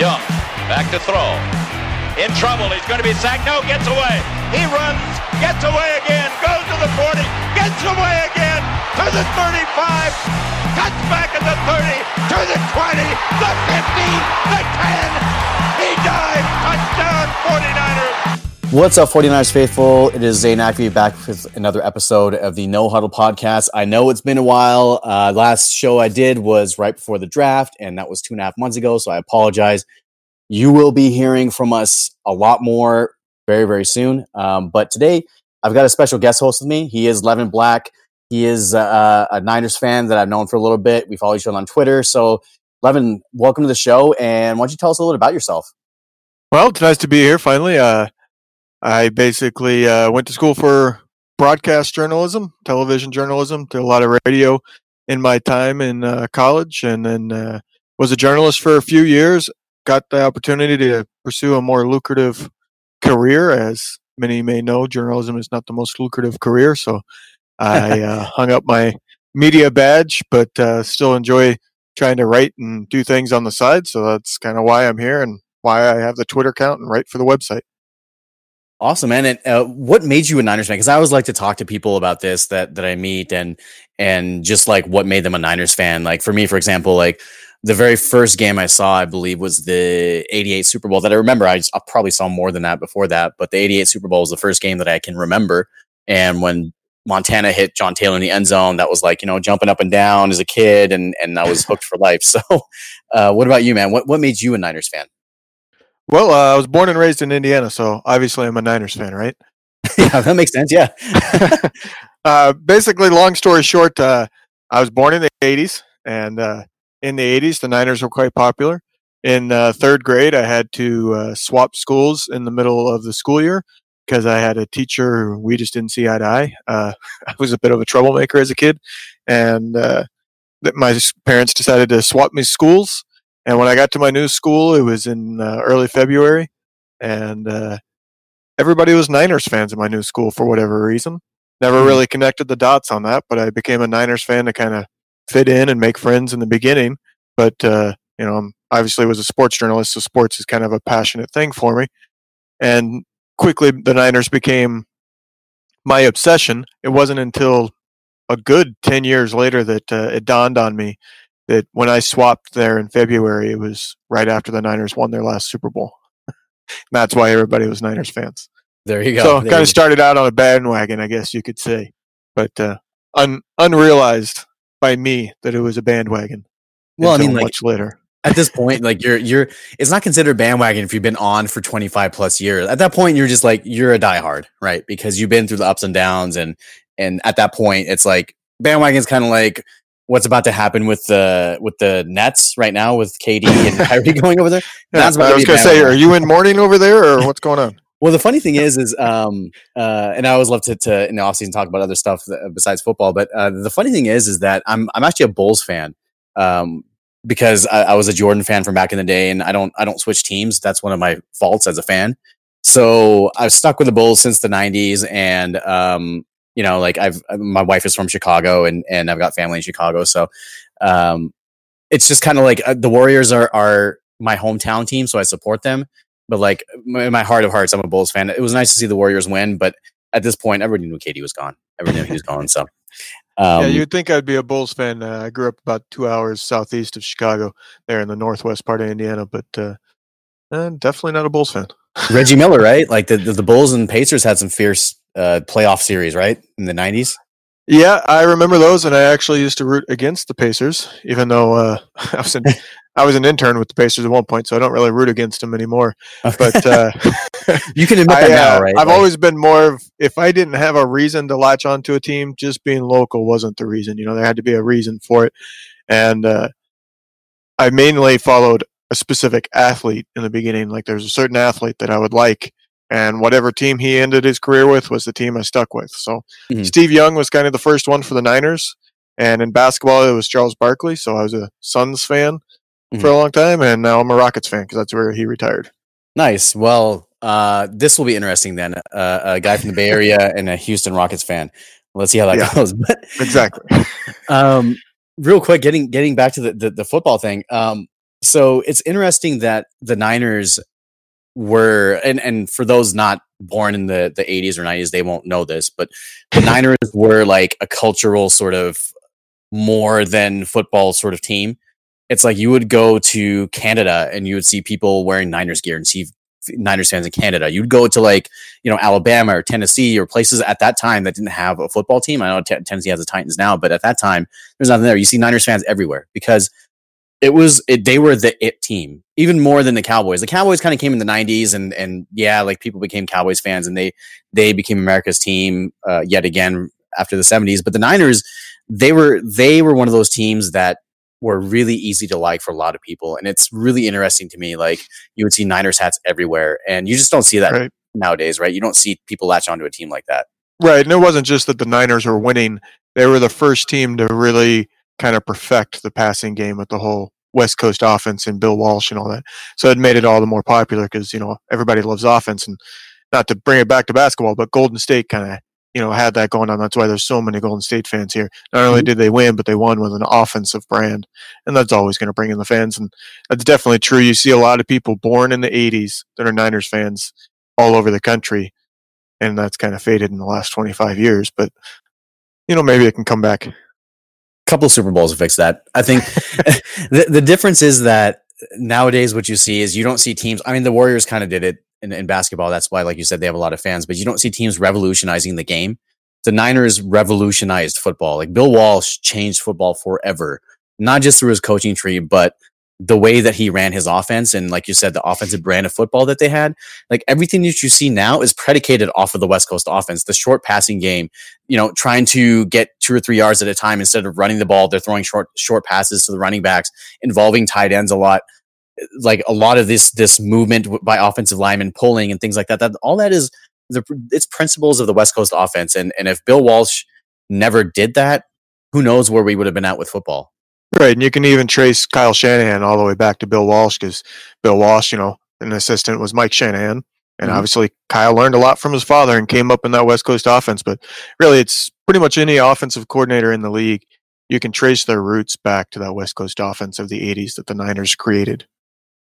Young, back to throw. In trouble. He's going to be sacked. No, gets away. He runs, gets away again, goes to the 40, gets away again to the 35, cuts back at the 30, to the 20, the 50, the 10. He dives. Touchdown, 49ers. What's up, 49ers faithful? It is Zane Ackley back with another episode of the No Huddle podcast. I know it's been a while. Uh, last show I did was right before the draft, and that was two and a half months ago. So I apologize. You will be hearing from us a lot more very, very soon. Um, but today, I've got a special guest host with me. He is Levin Black. He is uh, a Niners fan that I've known for a little bit. We follow each other on Twitter. So, Levin, welcome to the show. And why don't you tell us a little bit about yourself? Well, it's nice to be here finally. Uh, I basically uh, went to school for broadcast journalism, television journalism, did a lot of radio in my time in uh, college, and then uh, was a journalist for a few years. Got the opportunity to pursue a more lucrative career, as many may know, journalism is not the most lucrative career. So I uh, hung up my media badge, but uh, still enjoy trying to write and do things on the side. So that's kind of why I'm here and why I have the Twitter account and write for the website. Awesome, man. And uh, what made you a Niners fan? Because I always like to talk to people about this that that I meet, and and just like what made them a Niners fan. Like for me, for example, like the very first game I saw, I believe, was the '88 Super Bowl. That I remember. I, just, I probably saw more than that before that, but the '88 Super Bowl was the first game that I can remember. And when Montana hit John Taylor in the end zone, that was like you know jumping up and down as a kid, and and I was hooked for life. So, uh, what about you, man? What what made you a Niners fan? Well, uh, I was born and raised in Indiana, so obviously I'm a Niners fan, right? yeah, that makes sense. Yeah. uh, basically, long story short, uh, I was born in the 80s, and uh, in the 80s, the Niners were quite popular. In uh, third grade, I had to uh, swap schools in the middle of the school year because I had a teacher we just didn't see eye to eye. I was a bit of a troublemaker as a kid, and my parents decided to swap me schools and when I got to my new school, it was in uh, early February, and uh, everybody was Niners fans in my new school for whatever reason. Never mm-hmm. really connected the dots on that, but I became a Niners fan to kind of fit in and make friends in the beginning. But uh, you know, I'm obviously was a sports journalist, so sports is kind of a passionate thing for me. And quickly, the Niners became my obsession. It wasn't until a good 10 years later that uh, it dawned on me that when I swapped there in February, it was right after the Niners won their last Super Bowl. that's why everybody was Niners fans. There you go. So kind of started out on a bandwagon, I guess you could say, but uh, un- unrealized by me that it was a bandwagon. Well, I mean, like, much later. At this point, like you're you're, it's not considered bandwagon if you've been on for 25 plus years. At that point, you're just like you're a diehard, right? Because you've been through the ups and downs, and and at that point, it's like bandwagon's kind of like what's about to happen with the with the Nets right now with KD and Kyrie going over there. Yeah, I was going to say, are you in mourning over there, or what's going on? Well, the funny thing is, is um, uh, and I always love to, to in the offseason talk about other stuff besides football. But uh, the funny thing is, is that I'm I'm actually a Bulls fan um, because I, I was a Jordan fan from back in the day, and I don't I don't switch teams. That's one of my faults as a fan. So I've stuck with the Bulls since the '90s, and um, you know, like I've uh, my wife is from Chicago and and I've got family in Chicago, so um, it's just kind of like uh, the Warriors are are my hometown team, so I support them. But like in my heart of hearts, I'm a Bulls fan. It was nice to see the Warriors win, but at this point, everybody knew KD was gone. Everybody knew he was gone. So um, yeah, you'd think I'd be a Bulls fan. Uh, I grew up about two hours southeast of Chicago, there in the northwest part of Indiana, but uh, uh definitely not a Bulls fan. Reggie Miller, right? Like the, the, the Bulls and Pacers had some fierce uh, playoff series, right, in the '90s. Yeah, I remember those, and I actually used to root against the Pacers, even though uh, I was an I was an intern with the Pacers at one point, so I don't really root against them anymore. But uh, you can admit I, that now, uh, right? I've like, always been more of if I didn't have a reason to latch onto a team, just being local wasn't the reason. You know, there had to be a reason for it, and uh, I mainly followed a specific athlete in the beginning. Like there's a certain athlete that I would like, and whatever team he ended his career with was the team I stuck with. So mm-hmm. Steve Young was kind of the first one for the Niners, and in basketball it was Charles Barkley. So I was a Suns fan mm-hmm. for a long time, and now I'm a Rockets fan because that's where he retired. Nice. Well, uh, this will be interesting then. Uh, a guy from the Bay Area and a Houston Rockets fan. Let's see how that yeah, goes. But exactly. um, real quick, getting getting back to the the, the football thing. Um, so it's interesting that the Niners were and and for those not born in the the 80s or 90s they won't know this but the Niners were like a cultural sort of more than football sort of team it's like you would go to Canada and you would see people wearing Niners gear and see Niners fans in Canada. You'd go to like, you know, Alabama or Tennessee or places at that time that didn't have a football team. I know t- Tennessee has the Titans now, but at that time, there's nothing there. You see Niners fans everywhere because it was, it, they were the it team, even more than the Cowboys. The Cowboys kind of came in the 90s and, and yeah, like people became Cowboys fans and they, they became America's team uh, yet again after the 70s. But the Niners, they were, they were one of those teams that were really easy to like for a lot of people. And it's really interesting to me. Like you would see Niners hats everywhere, and you just don't see that right. nowadays, right? You don't see people latch onto a team like that. Right. And it wasn't just that the Niners were winning, they were the first team to really kind of perfect the passing game with the whole West Coast offense and Bill Walsh and all that. So it made it all the more popular because, you know, everybody loves offense. And not to bring it back to basketball, but Golden State kind of you know, had that going on. That's why there's so many Golden State fans here. Not only mm-hmm. did they win, but they won with an offensive brand, and that's always going to bring in the fans. And that's definitely true. You see a lot of people born in the '80s that are Niners fans all over the country, and that's kind of faded in the last 25 years. But you know, maybe it can come back. A of Super Bowls to fix that. I think the the difference is that nowadays what you see is you don't see teams. I mean, the Warriors kind of did it in, in basketball. That's why, like you said, they have a lot of fans, but you don't see teams revolutionizing the game. The Niners revolutionized football. Like Bill Walsh changed football forever, not just through his coaching tree, but the way that he ran his offense and like you said the offensive brand of football that they had like everything that you see now is predicated off of the west coast offense the short passing game you know trying to get two or three yards at a time instead of running the ball they're throwing short short passes to the running backs involving tight ends a lot like a lot of this this movement by offensive linemen pulling and things like that. That all that is the it's principles of the West Coast offense. And and if Bill Walsh never did that, who knows where we would have been at with football. Right, and you can even trace Kyle Shanahan all the way back to Bill Walsh because Bill Walsh, you know, an assistant was Mike Shanahan, and mm-hmm. obviously Kyle learned a lot from his father and came up in that West Coast offense. But really, it's pretty much any offensive coordinator in the league. You can trace their roots back to that West Coast offense of the '80s that the Niners created.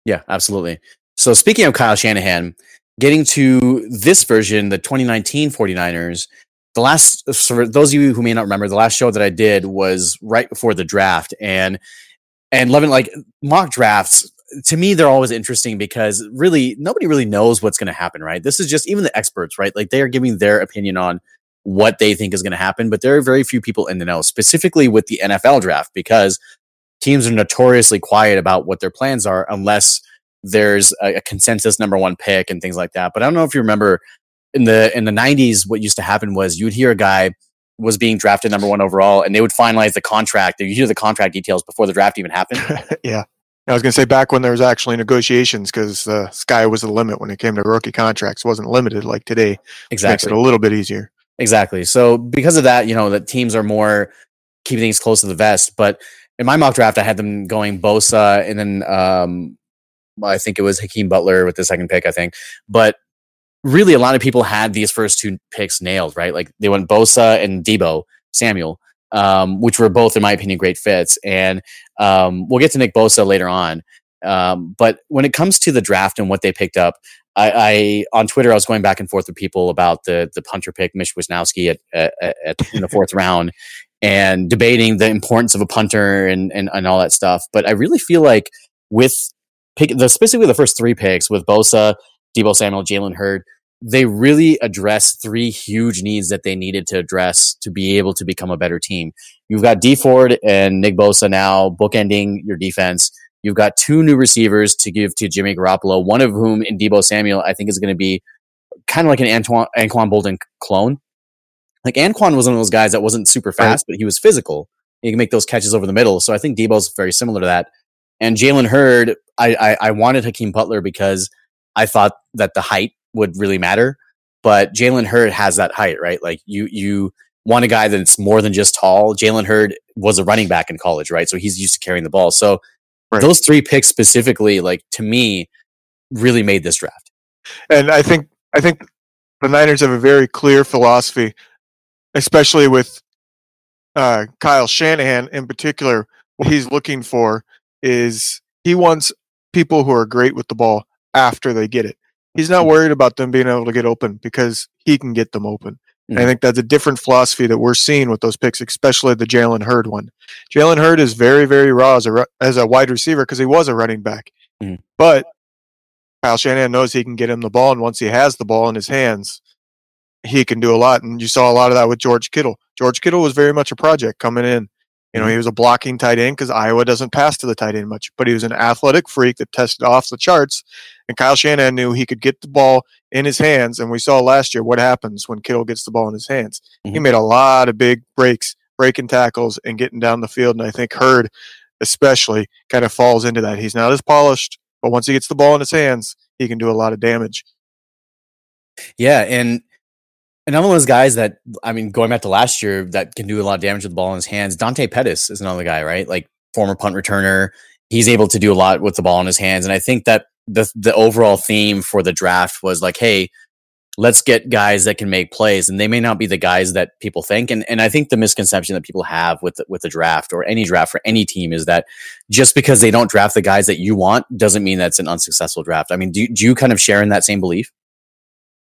Yeah, absolutely. So speaking of Kyle Shanahan, getting to this version, the 2019 49ers, the last for those of you who may not remember, the last show that I did was right before the draft. And and Levin, like mock drafts, to me, they're always interesting because really nobody really knows what's going to happen, right? This is just even the experts, right? Like they are giving their opinion on what they think is going to happen, but there are very few people in the know, specifically with the NFL draft, because teams are notoriously quiet about what their plans are unless there's a, a, consensus number one pick and things like that. But I don't know if you remember in the in the 90s what used to happen was you'd hear a guy was being drafted number one overall and they would finalize the contract. You hear the contract details before the draft even happened. yeah. I was going to say back when there was actually negotiations because the uh, sky was the limit when it came to rookie contracts. It wasn't limited like today. Exactly. Makes it a little bit easier. Exactly. So because of that, you know, the teams are more keeping things close to the vest. But in my mock draft, I had them going Bosa and then um, I think it was Hakeem Butler with the second pick, I think. But really, a lot of people had these first two picks nailed, right? Like they went Bosa and Deebo Samuel, um, which were both, in my opinion, great fits. And um, we'll get to Nick Bosa later on. Um, but when it comes to the draft and what they picked up, I, I, on Twitter I was going back and forth with people about the the punter pick Mitch Wishnowsky at, at, at in the fourth round, and debating the importance of a punter and, and, and all that stuff. But I really feel like with pick the specifically the first three picks with Bosa, Deebo Samuel, Jalen Hurd, they really address three huge needs that they needed to address to be able to become a better team. You've got D Ford and Nick Bosa now bookending your defense. You've got two new receivers to give to Jimmy Garoppolo, one of whom in Deebo Samuel, I think is going to be kind of like an Antoine, Anquan Boldin clone. Like Anquan was one of those guys that wasn't super fast, but he was physical. He can make those catches over the middle. So I think Deebo's very similar to that. And Jalen Hurd, I, I, I wanted Hakeem Butler because I thought that the height would really matter. But Jalen Hurd has that height, right? Like you you want a guy that's more than just tall. Jalen Hurd was a running back in college, right? So he's used to carrying the ball. So right. those three picks specifically, like to me, really made this draft. And I think I think the Niners have a very clear philosophy especially with uh, Kyle Shanahan in particular, what he's looking for is He wants people who are great with the ball after they get it. He's not worried about them being able to get open because he can get them open. And I think that's a different philosophy that we're seeing with those picks, especially the Jalen Hurd one. Jalen Hurd is very, very raw as a, as a wide receiver because he was a running back. Mhm. But Kyle Shanahan knows he can get him the ball, and once he has the ball in his hands, he can do a lot. And you saw a lot of that with George Kittle. George Kittle was very much a project coming in. You know, he was a blocking tight end because Iowa doesn't pass to the tight end much, but he was an athletic freak that tested off the charts. And Kyle Shanahan knew he could get the ball in his hands. And we saw last year what happens when Kittle gets the ball in his hands. He Mhm. made a lot of big breaks, breaking tackles, and getting down the field. And I think Hurd, especially, kind of falls into that. He's not as polished, but once he gets the ball in his hands, he can do a lot of damage. Yeah, and another one of those guys that I mean, going back to last year, that can do a lot of damage with the ball in his hands. Dante Pettis is another guy, right? Like former punt returner. He's able to do a lot with the ball in his hands, and I think that the the overall theme for the draft was like, hey, let's get guys that can make plays, and they may not be the guys that people think. And and I think the misconception that people have with the, with the draft or any draft for any team is that just because they don't draft the guys that you want doesn't mean that's an unsuccessful draft. I mean, do do you kind of share in that same belief?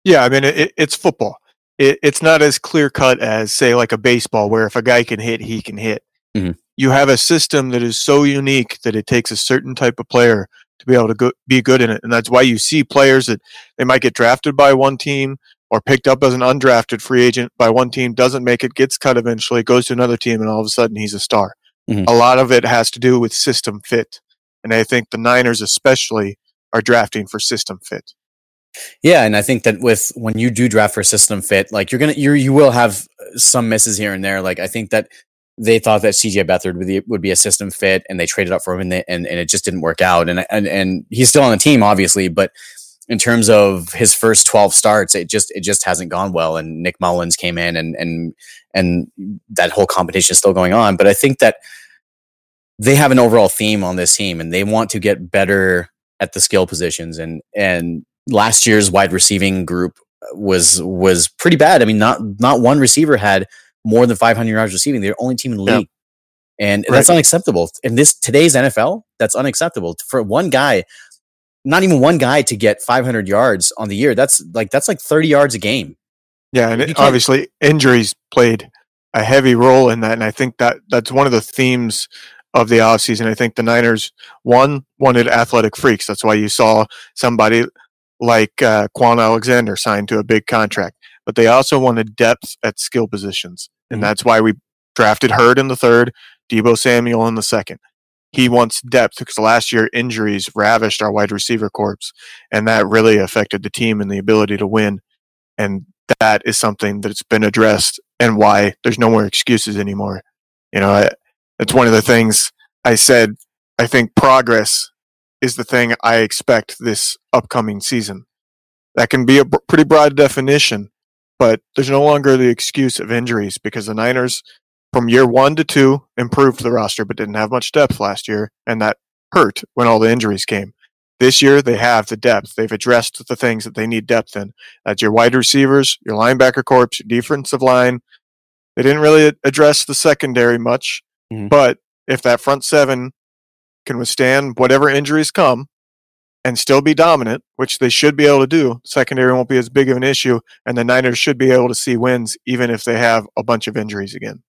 Yeah, I mean, it, it- it's football. It, it's not as clear cut as, say, like a baseball, where if a guy can hit, he can hit. Mhm. You have a system that is so unique that it takes a certain type of player to be able to go, be good in it. And that's why you see players that they might get drafted by one team or picked up as an undrafted free agent by one team, doesn't make it, gets cut eventually, goes to another team, and all of a sudden he's a star. Mhm. A lot of it has to do with system fit. And I think the Niners, especially, are drafting for system fit. Yeah, and I think that with when you do draft for system fit, like you're gonna you you will have some misses here and there. Like I think that they thought that CJ Beathard would be, would be a system fit, and they traded up for him, and, they, and and it just didn't work out. And and and he's still on the team, obviously, but in terms of his first twelve starts, it just it just hasn't gone well. And Nick Mullens came in, and and and that whole competition is still going on. But I think that they have an overall theme on this team, and they want to get better at the skill positions and and last year's wide receiving group uh, was was pretty bad. I mean, not not one receiver had more than 500 yards receiving. They're the only team in the Yeah. league, and Right. that's unacceptable. In this today's NFL, that's unacceptable for one guy. Not even one guy to get 500 yards on the year. That's like that's like 30 yards a game. Yeah, and it, obviously injuries played a heavy role in that, and I think that that's one of the themes of the offseason. I think the Niners one wanted athletic freaks. That's why you saw somebody like uh, Kwon Alexander signed to a big contract, but they also wanted depth at skill positions, and Mhm. that's why we drafted Hurd in the third, Deebo Samuel in the second. He wants depth because last year injuries ravished our wide receiver corps, and that really affected the team and the ability to win. And that is something that's been addressed and why there's no more excuses anymore. You know, I, it's one of the things I said. I think progress is the thing I expect this upcoming season. That can be a b- pretty broad definition, but there's no longer the excuse of injuries because the Niners, from year one to two, improved the roster but didn't have much depth last year, and that hurt when all the injuries came. This year, they have the depth. They've addressed the things that they need depth in. That's your wide receivers, your linebacker corps, your defensive line. They didn't really address the secondary much, Mhm. but if that front seven can withstand whatever injuries come and still be dominant, which they should be able to do, secondary won't be as big of an issue, and the Niners should be able to see wins even if they have a bunch of injuries again.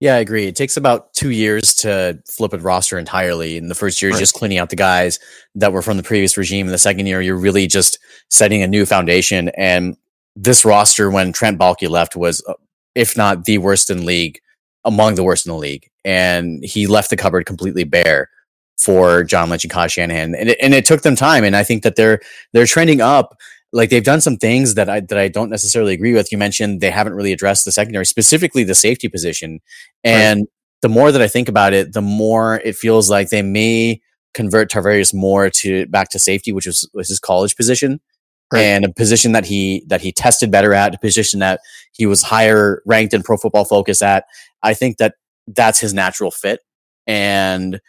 Yeah, I agree. It takes about two years to flip a roster entirely. In the first year, is Right. just cleaning out the guys that were from the previous regime. In the second year, you're really just setting a new foundation. And this roster, when Trent Baalke left, was, uh, if not the worst in league, among the worst in the league. And he left the cupboard completely bare for John Lynch and Kyle Shanahan. And it, and it took them time. And I think that they're they're trending up like they've done some things that I that I don't necessarily agree with. You mentioned they haven't really addressed the secondary, specifically the safety position. And the more that I think about it, the more it feels like they may convert Tarvarius more to back to safety, which was, was his college position. Right. And a position that he that he tested better at, a position that he was higher ranked in Pro Football Focus at. I think that that's his natural fit, and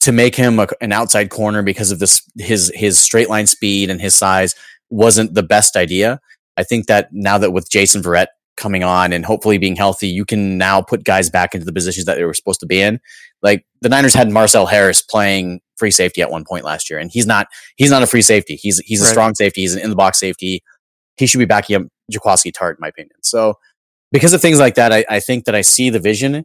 to make him a, an outside corner because of this his his straight line speed and his size wasn't the best idea. I think that now that with Jason Verrett coming on and hopefully being healthy, you can now put guys back into the positions that they were supposed to be in. Like the Niners had Marcell Harris playing free safety at one point last year, and he's not he's not a free safety. He's he's a strong safety. He's an in the box safety. He should be backing up Jaquiski Tartt, in my opinion. So because of things like that, I, I think that I see the vision.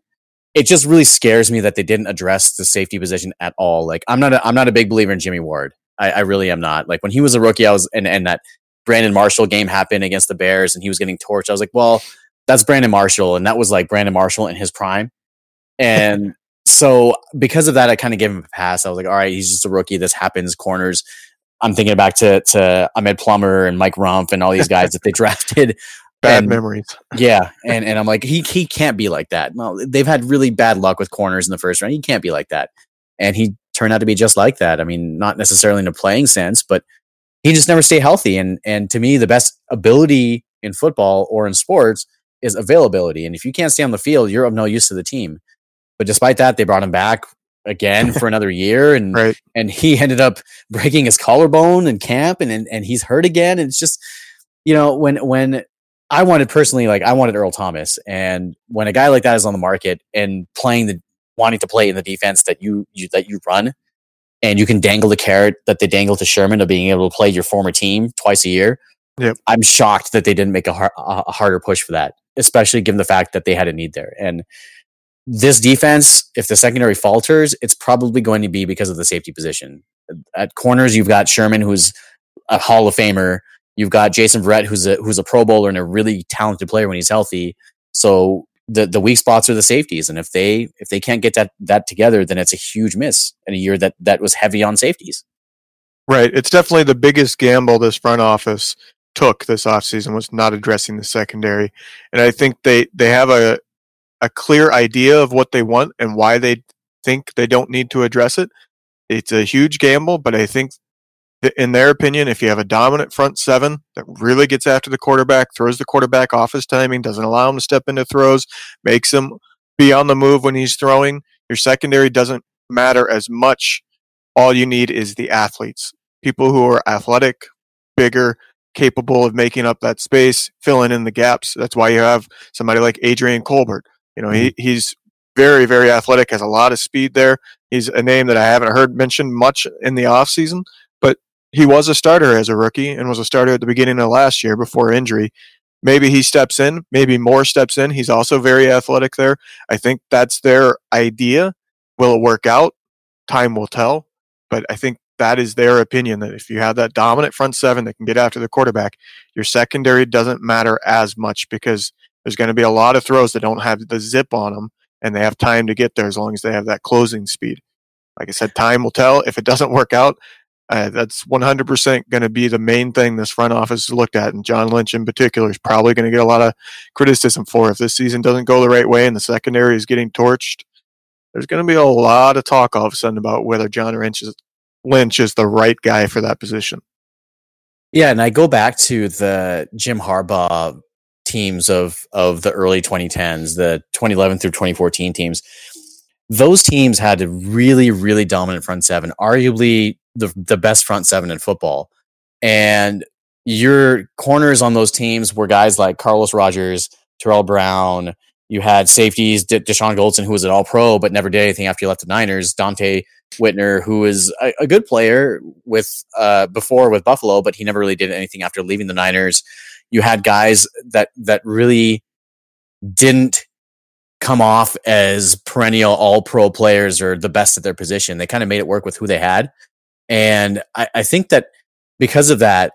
It just really scares me that they didn't address the safety position at all. Like I'm not a, I'm not a big believer in Jimmy Ward. I, I really am not. Like when he was a rookie, I was and and that Brandon Marshall game happened against the Bears, and he was getting torched. I was like, well, that's Brandon Marshall, and that was like Brandon Marshall in his prime. And so because of that, I kind of gave him a pass. I was like, all right, he's just a rookie. This happens. Corners. I'm thinking back to to Ahmed Plummer and Mike Rumph and all these guys that they drafted. Bad And- memories. Yeah, and and I'm like, he he can't be like that. No, they've had really bad luck with corners in the first round. He can't be like that, and he turned out to be just like that. I mean, not necessarily in a playing sense, but he just never stayed healthy. And and to me, the best ability in football or in sports is availability. And if you can't stay on the field, you're of no use to the team. But despite that, they brought him back again for another year, and Right. and he ended up breaking his collarbone in camp, and and, and he's hurt again. And it's just, you know, when when I wanted personally, like I wanted Earl Thomas, and when a guy like that is on the market and playing the wanting to play in the defense that you, you that you run, and you can dangle the carrot that they dangle to Sherman of being able to play your former team twice a year. Yep. I'm shocked that they didn't make a, har- a a harder push for that, especially given the fact that they had a need there. And this defense, if the secondary falters, it's probably going to be because of the safety position. At corners, you've got Sherman, who's a Hall of Famer. You've got Jason Verrett, who's a who's a Pro Bowler and a really talented player when he's healthy. So the the weak spots are the safeties, and if they if they can't get that that together, then it's a huge miss in a year that that was heavy on safeties. Right. It's definitely the biggest gamble this front office took this offseason was not addressing the secondary. And I think they, they have a a clear idea of what they want and why they think they don't need to address it. It's a huge gamble, but I think in their opinion, if you have a dominant front seven that really gets after the quarterback, throws the quarterback off his timing, doesn't allow him to step into throws, makes him be on the move when he's throwing, your secondary doesn't matter as much. All you need is the athletes people who are athletic, bigger, capable of making up that space, filling in the gaps. That's why you have somebody like Adrian Colbert. You know, he, mm-hmm. he's very, very athletic, has a lot of speed there. He's a name that I haven't heard mentioned much in the offseason, he was a starter as a rookie and was a starter at the beginning of last year before injury. Maybe he steps in, maybe more steps in. He's also very athletic there. I think that's their idea. Will it work out? Time will tell. But I think that is their opinion that if you have that dominant front seven that can get after the quarterback, your secondary doesn't matter as much because there's going to be a lot of throws that don't have the zip on them and they have time to get there as long as they have that closing speed. Like I said, time will tell. If it doesn't work out, uh, that's 100% going to be the main thing this front office has looked at. And John Lynch in particular is probably going to get a lot of criticism for if this season doesn't go the right way and the secondary is getting torched. There's going to be a lot of talk all of a sudden about whether John Lynch is, Lynch is the right guy for that position. Yeah, and I go back to the Jim Harbaugh teams of of the early 2010s, the 2011 through 2014 teams. Those teams had a really, really dominant front seven, arguably the the best front seven in football. And your corners on those teams were guys like Carlos Rogers, Tarell Brown. You had safeties, De- Dashon Goldson, who was an All Pro but never did anything after he left the Niners. Donte Whitner, who was a, a good player with uh, before with Buffalo, but he never really did anything after leaving the Niners. You had guys that that really didn't come off as perennial All Pro players or the best at their position. They kind of made it work with who they had, and I, I think that because of that,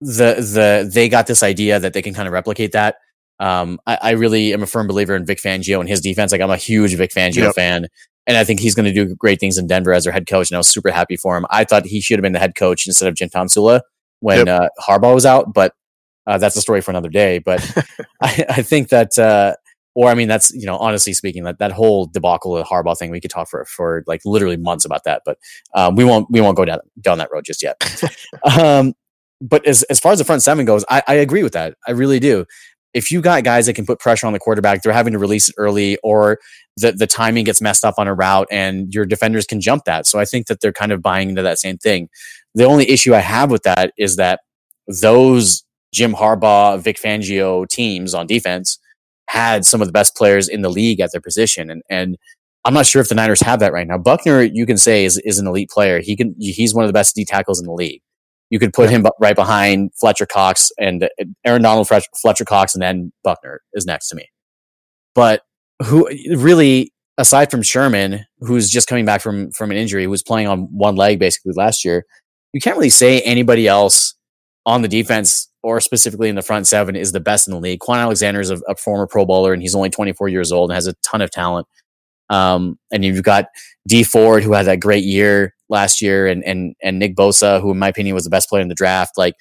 the the they got this idea that they can kind of replicate that. Um, I, I really am a firm believer in Vic Fangio and his defense. Like I'm a huge Vic Fangio Yep. fan, and I think he's going to do great things in Denver as their head coach. And I was super happy for him. I thought he should have been the head coach instead of Jim Tomsula when uh, Harbaugh was out, but uh, that's a story for another day. But I, I think that, uh, or I mean, that's you know, honestly speaking, that that whole debacle of Harbaugh thing, we could talk for for like literally months about that. But um, we won't we won't go down down that road just yet. um, but as as far as the front seven goes, I, I agree with that. I really do. If you got guys that can put pressure on the quarterback, they're having to release it early, or the the timing gets messed up on a route, and your defenders can jump that. So I think that they're kind of buying into that same thing. The only issue I have with that is that those Jim Harbaugh, Vic Fangio teams on defense had some of the best players in the league at their position, and and I'm not sure if the Niners have that right now. Buckner, you can say is, is an elite player. He can, he's one of the best D tackles in the league. You could put yeah. him right behind Fletcher Cox and Aaron Donald, Fletcher Cox, and then Buckner is next to me. But who really, aside from Sherman, who's just coming back from from an injury, who was playing on one leg basically last year, you can't really say anybody else on the defense or specifically in the front seven is the best in the league. Kwon Alexander is a, a former Pro Bowler and he's only 24 years old and has a ton of talent. Um, and you've got D Ford, who had that great year last year, and and and Nick Bosa, who in my opinion was the best player in the draft. Like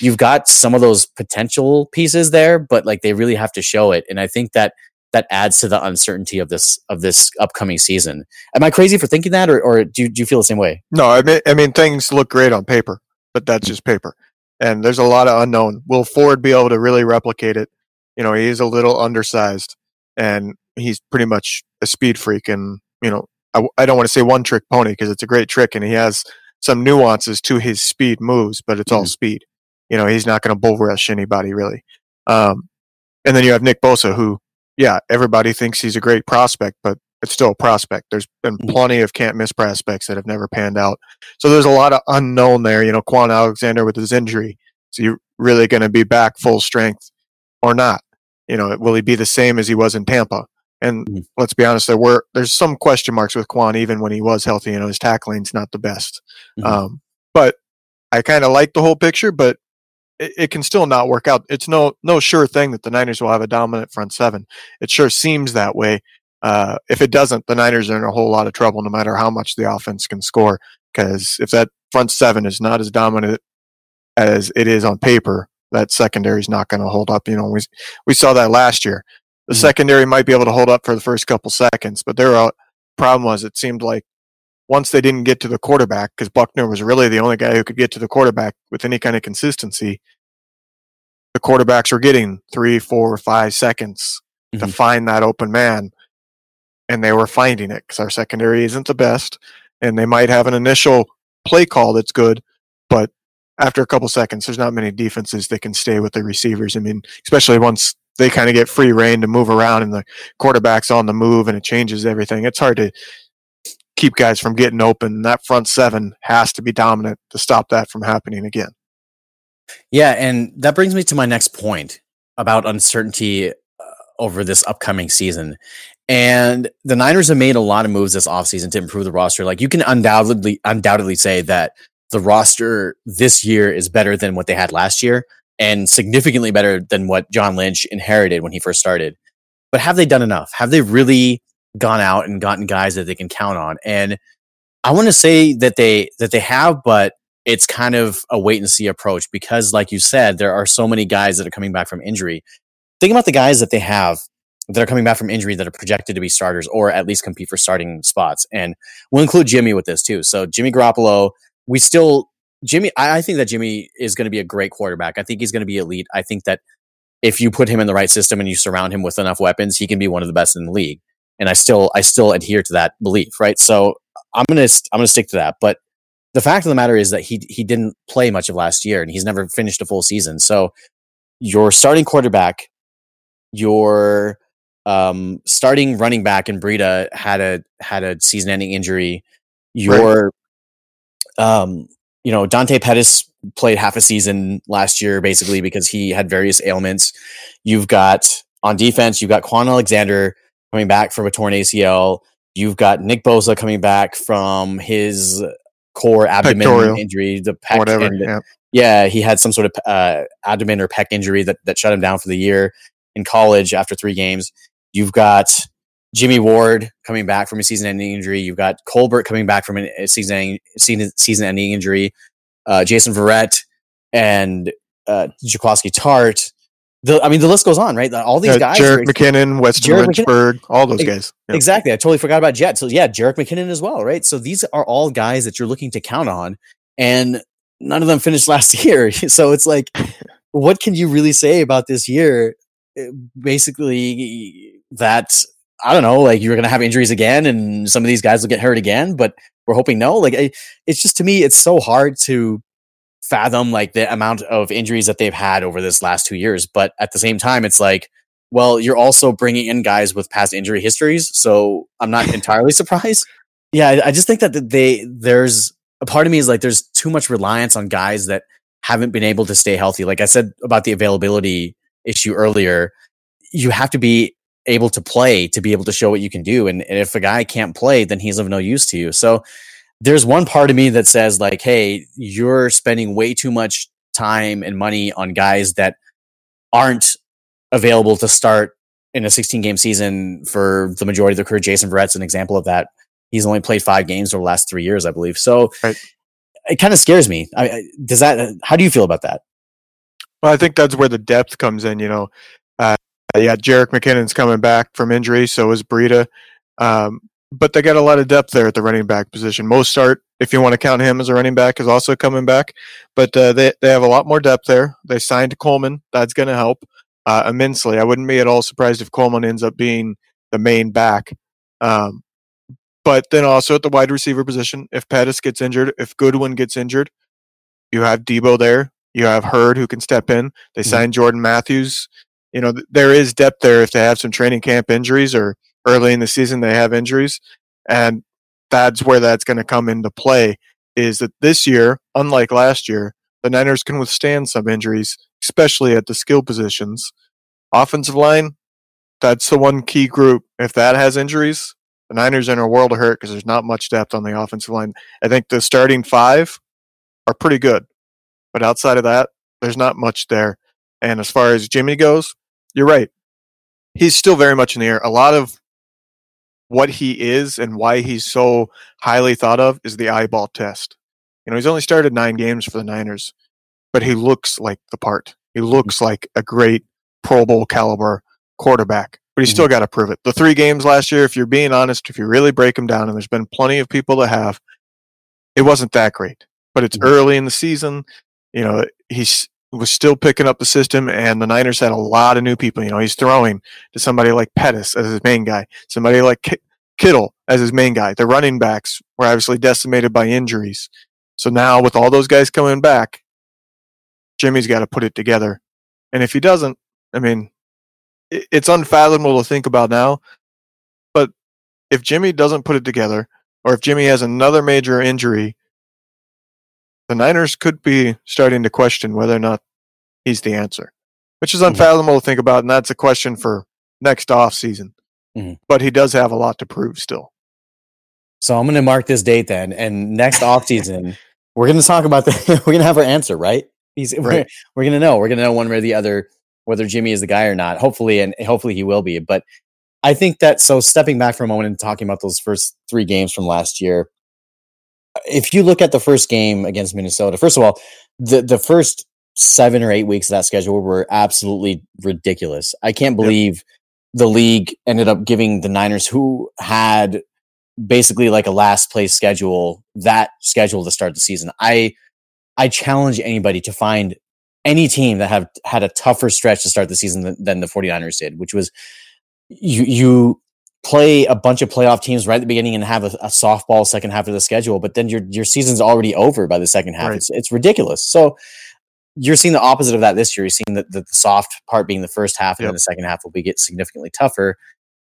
you've got some of those potential pieces there, but like they really have to show it. And I think that that adds to the uncertainty of this of this upcoming season. Am I crazy for thinking that, or, or do, you, do you feel the same way? No, I mean I mean things look great on paper, but that's just paper, and there's a lot of unknown. Will Ford be able to really replicate it? You know, he's a little undersized, and he's pretty much a speed freak. And you know, I, I don't want to say one trick pony because it's a great trick, and he has some nuances to his speed moves, but it's mm-hmm. all speed. You know, he's not going to bull rush anybody really. Um, and then you have Nick Bosa, who yeah, everybody thinks he's a great prospect, but it's still a prospect. There's been mm. plenty of can't miss prospects that have never panned out. So there's a lot of unknown there. You know, Kwon Alexander with his injury. Is he really going to be back full strength or not? You know, will he be the same as he was in Tampa? And mm-hmm. let's be honest, there were there's some question marks with Kwon even when he was healthy. You know, his tackling's not the best. Mm-hmm. Um, but I kind of like the whole picture, but it, it, can still not work out. It's no no sure thing that the Niners will have a dominant front seven. It sure seems that way. Uh, if it doesn't, the Niners are in a whole lot of trouble, no matter how much the offense can score. Because if that front seven is not as dominant as it is on paper, that secondary is not going to hold up. You know, we we saw that last year. The mm-hmm. secondary might be able to hold up for the first couple seconds, but their uh, problem was it seemed like once they didn't get to the quarterback, because Buckner was really the only guy who could get to the quarterback with any kind of consistency, the quarterbacks were getting three, four, five seconds mm-hmm. to find that open man. And they were finding it because our secondary isn't the best. And they might have an initial play call that's good, but after a couple seconds, there's not many defenses that can stay with the receivers. I mean, especially once they kind of get free reign to move around and the quarterback's on the move and it changes everything. It's hard to keep guys from getting open. That front seven has to be dominant to stop that from happening again. Yeah, and that brings me to my next point about uncertainty uh, over this upcoming season. And the Niners have made a lot of moves this offseason to improve the roster. Like you can undoubtedly undoubtedly say that the roster this year is better than what they had last year and significantly better than what John Lynch inherited when he first started. But have they done enough? Have they really gone out and gotten guys that they can count on. And I want to say that they that they have, but it's kind of a wait and see approach because, like you said, there are so many guys that are coming back from injury. Think about the guys that they have that are coming back from injury that are projected to be starters or at least compete for starting spots. And we'll include Jimmy with this too. So Jimmy Garoppolo, we still Jimmy. I, think that Jimmy is going to be a great quarterback. I think he's going to be elite. I think that if you put him in the right system and you surround him with enough weapons, he can be one of the best in the league and I still I still adhere to that belief, right? So I'm gonna I'm gonna stick to that. But the fact of the matter is that he he didn't play much of last year, and he's never finished a full season. So your starting quarterback, your um, starting running back in Breida had a had a season-ending injury. Your right. um, you know Dante Pettis played half a season last year basically because he had various ailments. You've got on defense, you've got Kwon Alexander coming back from a torn ACL. You've got Nick Bosa coming back from his core abdomen Pectorial. injury, the pec. Whatever. And, yeah. yeah. he had some sort of uh, abdomen or pec injury that, that shut him down for the year in college after three games. You've got Jimmy Ward coming back from a season-ending injury. You've got Colbert coming back from a season season season-ending injury. Uh, Jason Verrett and uh, Jaquiski Tartt the, I mean, the list goes on, right? All these guys, Jerick McKinnon, Weston Richburg, McKinnon, all those guys. Yeah. Exactly. I totally forgot about Jet. So yeah, Jerick McKinnon as well, right? So these are all guys that you're looking to count on, and none of them finished last year. So it's like, what can you really say about this year? Eh, basically, that I don't know, like you're going to have injuries again, and some of these guys will get hurt again, but we're hoping no. Like it's just to me, it's so hard to fathom like the amount of injuries that they've had over this last two years. But at the same time, it's like well, you're also bringing in guys with past injury histories. So I'm not entirely surprised. Yeah, I, I just think that they there's a part of me is like there's too much reliance on guys that haven't been able to stay healthy. Like I said about the availability issue earlier, you have to be able to play to be able to show what you can do. And, and if a guy can't play, then he's of no use to you. So there's one part of me that says like, hey, you're spending way too much time and money on guys that aren't available to start in a 16 game season for the majority of the career. Jason Verrett's an example of that. He's only played five games over the last three years, I believe. So right. it kind of scares me. I, does that? How do you feel about that? Well, I think that's where the depth comes in. You know, uh, yeah, Jerick McKinnon's coming back from injury, so is Breida. Um, but they got a lot of depth there at the running back position. Mostert, if you want to count him as a running back, is also coming back. But uh, they they have a lot more depth there. They signed Coleman. That's going to help uh, immensely. I wouldn't be at all surprised if Coleman ends up being the main back. Um, but then also at the wide receiver position, if Pettis gets injured, if Goodwin gets injured, you have Deebo there. You have Hurd who can step in. They mm-hmm. signed Jordan Matthews. You know, there is depth there if they have some training camp injuries or early in the season they have injuries. And that's where that's going to come into play is that this year, unlike last year, the Niners can withstand some injuries, especially at the skill positions. Offensive line, that's the one key group. If that has injuries, the Niners are in a world of hurt because there's not much depth on the offensive line. I think the starting five are pretty good, but outside of that, there's not much there. And as far as Jimmy goes, you're right. He's still very much in the air. A lot of what he is and why he's so highly thought of is the eyeball test. You know, he's only started nine games for the Niners, but he looks like the part. He looks like a great Pro Bowl caliber quarterback but he's mm-hmm. still got to prove it. The three games last year, if you're being honest, if you really break them down, and there's been plenty of people that have, it wasn't that great. But it's mm-hmm. early in the season. You know, he's was still picking up the system, and the Niners had a lot of new people. You know, he's throwing to somebody like Pettis as his main guy, somebody like K- Kittle as his main guy. The running backs were obviously decimated by injuries. So now, with all those guys coming back, Jimmy's got to put it together. And if he doesn't, I mean, it's unfathomable to think about now. But if Jimmy doesn't put it together, or if Jimmy has another major injury, the Niners could be starting to question whether or not he's the answer, which is mm-hmm. unfathomable mm-hmm. to think about. And that's a question for next off season. Mm-hmm. But he does have a lot to prove still. So I'm going to mark this date then, and next off season, we're going to talk about the. we're going to have our answer, right? He's right. we're, we're going to know. We're going to know one way or the other whether Jimmy is the guy or not. Hopefully, and hopefully he will be. But I think that so stepping back for a moment and talking about those first three games from last year, if you look at the first game against Minnesota, first of all, the the first seven or eight weeks of that schedule were absolutely ridiculous. I can't believe yep. the league ended up giving the Niners, who had basically like a last place schedule, that schedule to start the season. I I challenge anybody to find any team that have had a tougher stretch to start the season than, than the 49ers did, which was you you play a bunch of playoff teams right at the beginning and have a, a, softball second half of the schedule, but then your your season's already over by the second half. Right. It's it's ridiculous. So you're seeing the opposite of that this year. You're seeing that the, the soft part being the first half, and yep. then the second half will be get significantly tougher.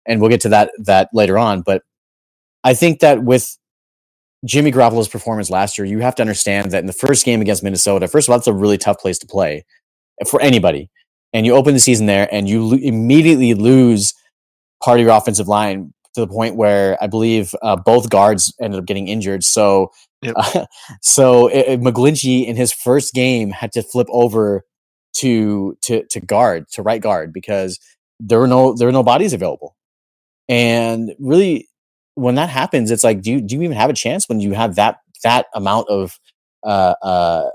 And we'll get to that that later on. But I think that with Jimmy Garoppolo's performance last year, you have to understand that in the first game against Minnesota, first of all, that's a really tough place to play for anybody. And you open the season there and you lo- immediately lose part of your offensive line to the point where I believe uh, both guards ended up getting injured. So, yep. uh, so it, it, McGlinchey in his first game had to flip over to to to guard to right guard because there were no there were no bodies available. And really, when that happens, it's like, do you, do you even have a chance when you have that that amount of uh, uh,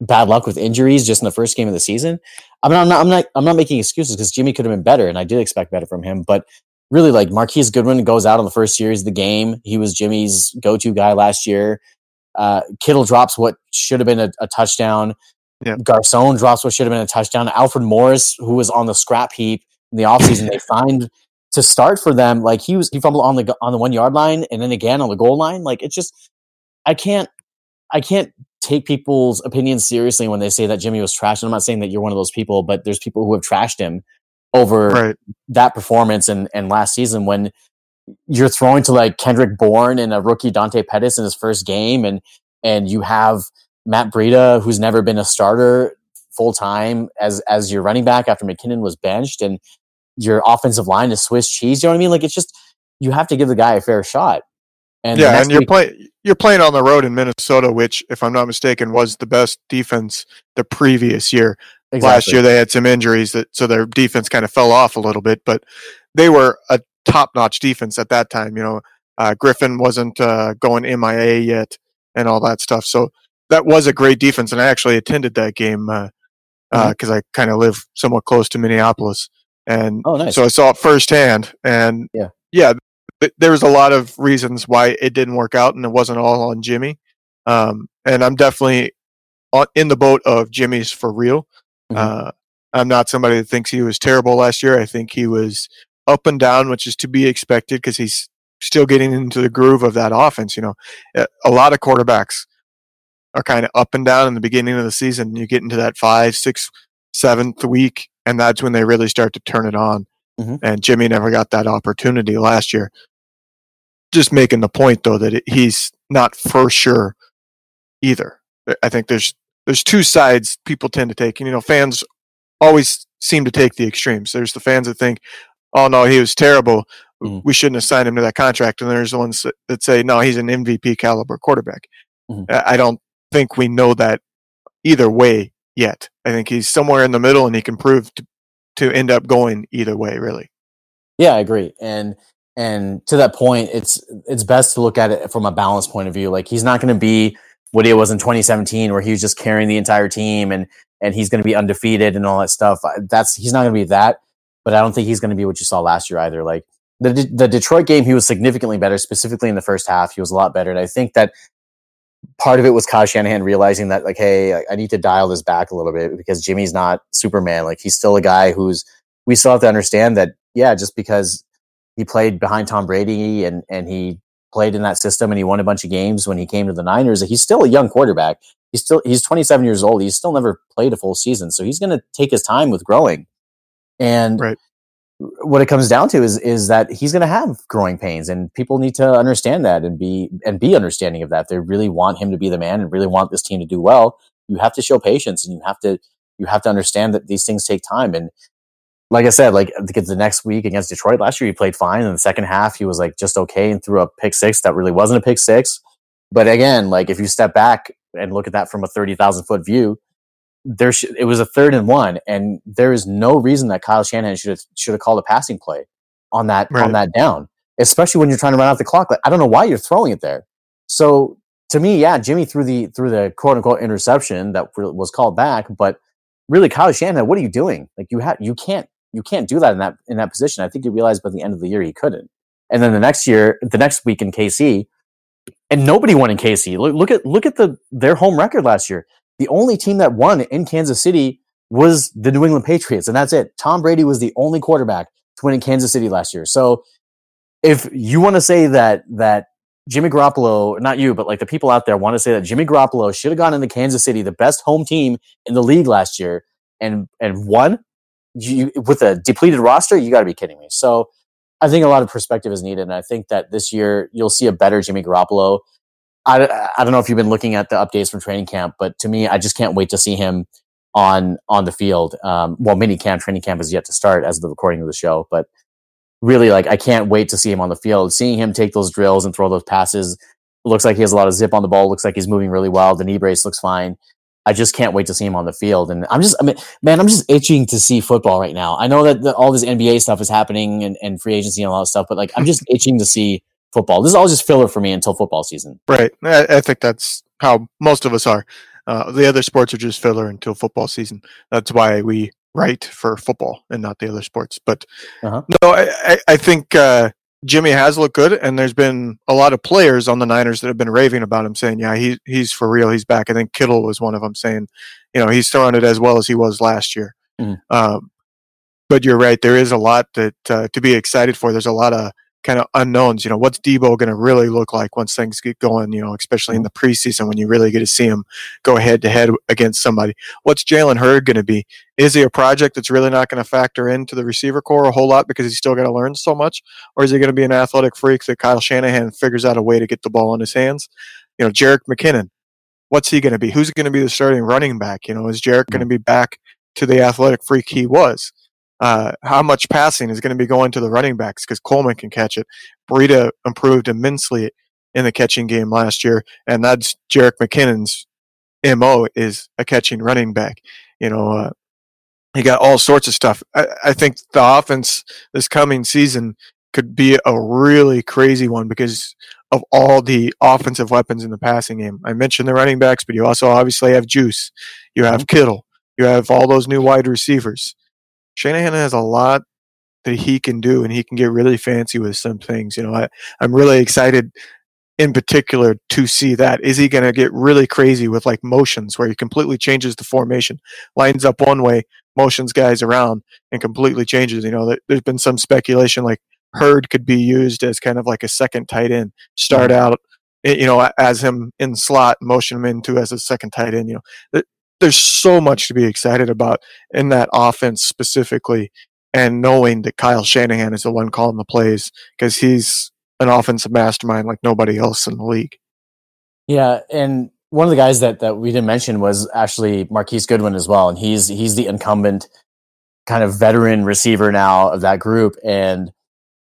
bad luck with injuries just in the first game of the season? I mean, I'm not, I'm not, I'm not making excuses because Jimmy could have been better, and I did expect better from him. But really, like Marquise Goodwin goes out on the first series of the game. He was Jimmy's go-to guy last year. Uh, Kittle drops what should have been a, a touchdown. Yep. Garcon drops what should have been a touchdown. Alfred Morris, who was on the scrap heap in the offseason, they find to start for them, like he was he fumbled on the on the one yard line and then again on the goal line. Like it's just I can't I can't take people's opinions seriously when they say that Jimmy was trashed. And I'm not saying that you're one of those people, but there's people who have trashed him over Right. that performance and, and last season when you're throwing to like Kendrick Bourne and a rookie Dante Pettis in his first game and and you have Matt Breida who's never been a starter full time as as your running back after McKinnon was benched and your offensive line is Swiss cheese. You know what I mean? Like it's just you have to give the guy a fair shot. And yeah, and you're week- playing you're playing on the road in Minnesota, which, if I'm not mistaken, was the best defense the previous year. Last year they had some injuries that so their defense kind of fell off a little bit, but they were a top-notch defense at that time. You know, uh, Griffen wasn't uh, going MIA yet, and all that stuff. So that was a great defense, and I actually attended that game because Mhm. I kind of live somewhat close to Minneapolis, and Oh, nice. so I saw it firsthand. And Yeah. yeah, there was a lot of reasons why it didn't work out, and it wasn't all on Jimmy. Um, and I'm definitely in the boat of Jimmy's for real. Mhm. Uh, I'm not somebody that thinks he was terrible last year. I think he was up and down, which is to be expected because he's still getting into the groove of that offense. You know, a lot of quarterbacks are kind of up and down in the beginning of the season. You get into that five, six, seventh week, and that's when they really start to turn it on. Mhm. And Jimmy never got that opportunity last year. Just making the point though that it, he's not for sure either. I- think there's there's two sides people tend to take, and you know, fans always seem to take the extremes. There's the fans that think, "Oh no, he was terrible. Mhm. We shouldn't have signed him to that contract," and there's the ones that, say, "No, he's an MVP caliber quarterback." Mhm. I I don't think we know that either way yet. I think he's somewhere in the middle, and he can prove to to end up going either way. Really, Yeah, I agree. And and to that point, it's it's best to look at it from a balanced point of view. Like he's not going to be what he was in 2017, where he was just carrying the entire team and and he's going to be undefeated and all that stuff. That's he's not going to be that. But I don't think he's going to be what you saw last year either. Like the the Detroit game, he was significantly better, specifically in the first half. He was a lot better, and I think that part of it was Kyle Shanahan realizing that like, hey, I need to dial this back a little bit because Jimmy's not Superman. Like he's still a guy who's we still have to understand that yeah, just because he played behind Tom Brady and and he played in that system and he won a bunch of games when he came to the Niners. He's still a young quarterback. He's still he's 27 years old. He's still never played a full season, so he's going to take his time with growing. And Right. what it comes down to is is that he's going to have growing pains, and people need to understand that and be and be understanding of that. They really want him to be the man and really want this team to do well, you have to show patience and you have to you have to understand that these things take time and like I said, like the the next week against Detroit last year, he played fine. In the second half, he was like just okay and threw a pick six that really wasn't a pick six. But again, like if you step back and look at that from a thirty thousand foot view, there sh- it was a third and one, and there is no reason that Kyle Shanahan should have should have called a passing play on that Right. on that down, especially when you're trying to run out the clock. Like I don't know why you're throwing it there. So to me, yeah, Jimmy threw the through the quote unquote interception that was called back, but really, Kyle Shanahan, what are you doing? Like you have you can't you can't do that in that in that position. I think he realized by the end of the year he couldn't. And then the next year, the next week in KC, and nobody won in KC. Look, look at look at the their home record last year. The only team that won in Kansas City was the New England Patriots, and that's it. Tom Brady was the only quarterback to win in Kansas City last year. So, if you want to say that that Jimmy Garoppolo, not you, but like the people out there want to say that Jimmy Garoppolo should have gone into Kansas City, the best home team in the league last year, and and won you, with a depleted roster, you got to be kidding me. So I think a lot of perspective is needed, and I think that this year you'll see a better Jimmy Garoppolo. I, I don't know if you've been looking at the updates from training camp, but to me, I just can't wait to see him on on the field. Um, well, mini camp, training camp is yet to start as of the recording of the show, but really, like I can't wait to see him on the field. Seeing him take those drills and throw those passes looks like he has a lot of zip on the ball. Looks like he's moving really well. The knee brace looks fine. I just can't wait to see him on the field. And I'm just, I mean, man, I'm just itching to see football right now. I know that the, all this NBA stuff is happening and, and free agency and all that stuff, but like, I'm just itching to see football. This is all just filler for me until football season. right? I, I think that's how most of us are. Uh, the other sports are just filler until football season. That's why we write for football and not the other sports. But Uh-huh. no, I, I, I think uh, Jimmy has looked good, and there's been a lot of players on the Niners that have been raving about him, saying, "Yeah, he he's for real. He's back." I think Kittle was one of them, saying, "You know, he's throwing it as well as he was last year." Mhm. Um, but you're right. There is a lot that uh, to be excited for. There's a lot of kind of unknowns. You know, what's Deebo going to really look like once things get going? You know, especially in the preseason when you really get to see him go head to head against somebody. What's Jalen Hurd going to be? Is he a project that's really not going to factor into the receiver corps a whole lot because he's still going to learn so much, or is he going to be an athletic freak that Kyle Shanahan figures out a way to get the ball in his hands? You know, Jerick McKinnon. What's he going to be? Who's going to be the starting running back? You know, is Jerick mm-hmm. going to be back to the athletic freak he was? Uh, how much passing is going to be going to the running backs because Coleman can catch it. Breida improved immensely in the catching game last year, and that's Jerick McKinnon's mo is a catching running back. You know, uh, he got all sorts of stuff. I, I think the offense this coming season could be a really crazy one because of all the offensive weapons in the passing game. I mentioned the running backs, but you also obviously have Juice. You have mm-hmm. Kittle. You have all those new wide receivers. Shanahan has a lot that he can do, and he can get really fancy with some things. You know, I, I'm really excited in particular to see that. Is he going to get really crazy with like motions where he completely changes the formation, lines up one way, motions guys around, and completely changes? You know, there's been some speculation like Hurd could be used as kind of like a second tight end, start mm-hmm. out, eh, you know, as him in slot, motion him into as a second tight end. You know, there's so much to be excited about in that offense specifically, and knowing that Kyle Shanahan is the one calling the plays because he's an offensive mastermind like nobody else in the league. Yeah, and one of the guys that that we didn't mention was actually Marquise Goodwin as well, and he's he's the incumbent kind of veteran receiver now of that group. And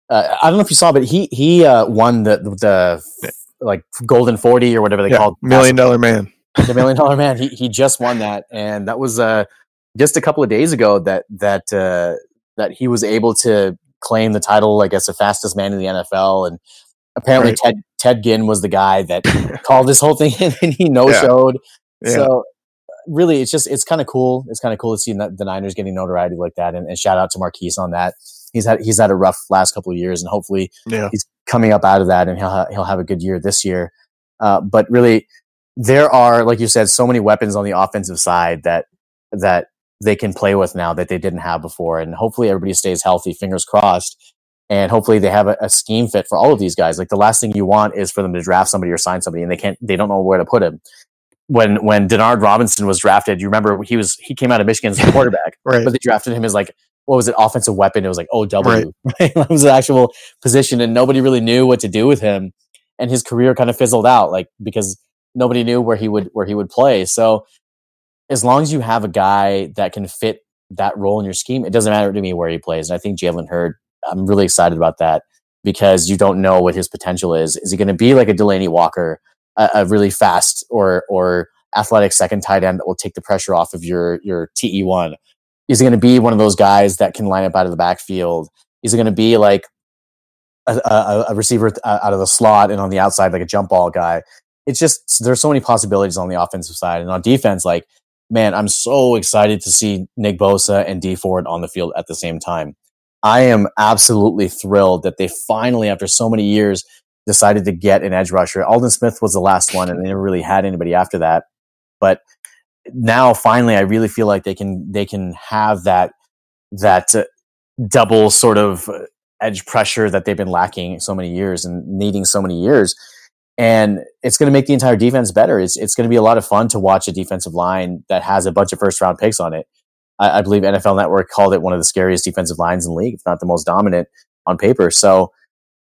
uh, I don't know if you saw, but he he uh, won the the like golden forty or whatever they yeah, called million dollar man the Million Dollar Man. He he just won that, and that was uh, just a couple of days ago that that uh, that he was able to claim the title, I guess, the fastest man in the NFL. And apparently, right. Ted Ted Ginn was the guy that called this whole thing, and he no showed. Yeah. So really, it's just it's kind of cool. It's kind of cool to see the Niners getting notoriety like that, and, and, shout out to Marquise on that. He's had he's had a rough last couple of years, and hopefully, yeah. he's coming up out of that, and he'll ha- he'll have a good year this year. Uh, but really, there are, like you said, so many weapons on the offensive side that that they can play with now that they didn't have before. And hopefully everybody stays healthy, fingers crossed. And hopefully they have a, a, scheme fit for all of these guys. Like the last thing you want is for them to draft somebody or sign somebody and they can't, they don't know where to put him. When, when Denard Robinson was drafted, you remember he was, he came out of Michigan as a quarterback, right. but they drafted him as like, what was it? Offensive weapon. It was like OW. Right. right? that was the actual position and nobody really knew what to do with him. And his career kind of fizzled out, like, because nobody knew where he would where he would play. So as long as you have a guy that can fit that role in your scheme, it doesn't matter to me where he plays. And I think Jalen Hurd, I'm really excited about that because you don't know what his potential is. Is he going to be like a Delanie Walker, a, a, really fast or or athletic second tight end that will take the pressure off of your your TE one? Is he going to be one of those guys that can line up out of the backfield? Is he going to be like a, a, a receiver uh, out of the slot and on the outside like a jump ball guy? It's just there's so many possibilities on the offensive side and on defense. Like, man, I'm so excited to see Nick Bosa and Dee Ford on the field at the same time. I am absolutely thrilled that they finally, after so many years, decided to get an edge rusher. Aldon Smith was the last one, and they never really had anybody after that. But now, finally, I really feel like they can they can have that that uh, double sort of edge pressure that they've been lacking so many years and needing so many years and it's going to make the entire defense better. It's it's going to be a lot of fun to watch a defensive line that has a bunch of first round picks on it. I, I, believe NFL Network called it one of the scariest defensive lines in the league, if not the most dominant on paper. So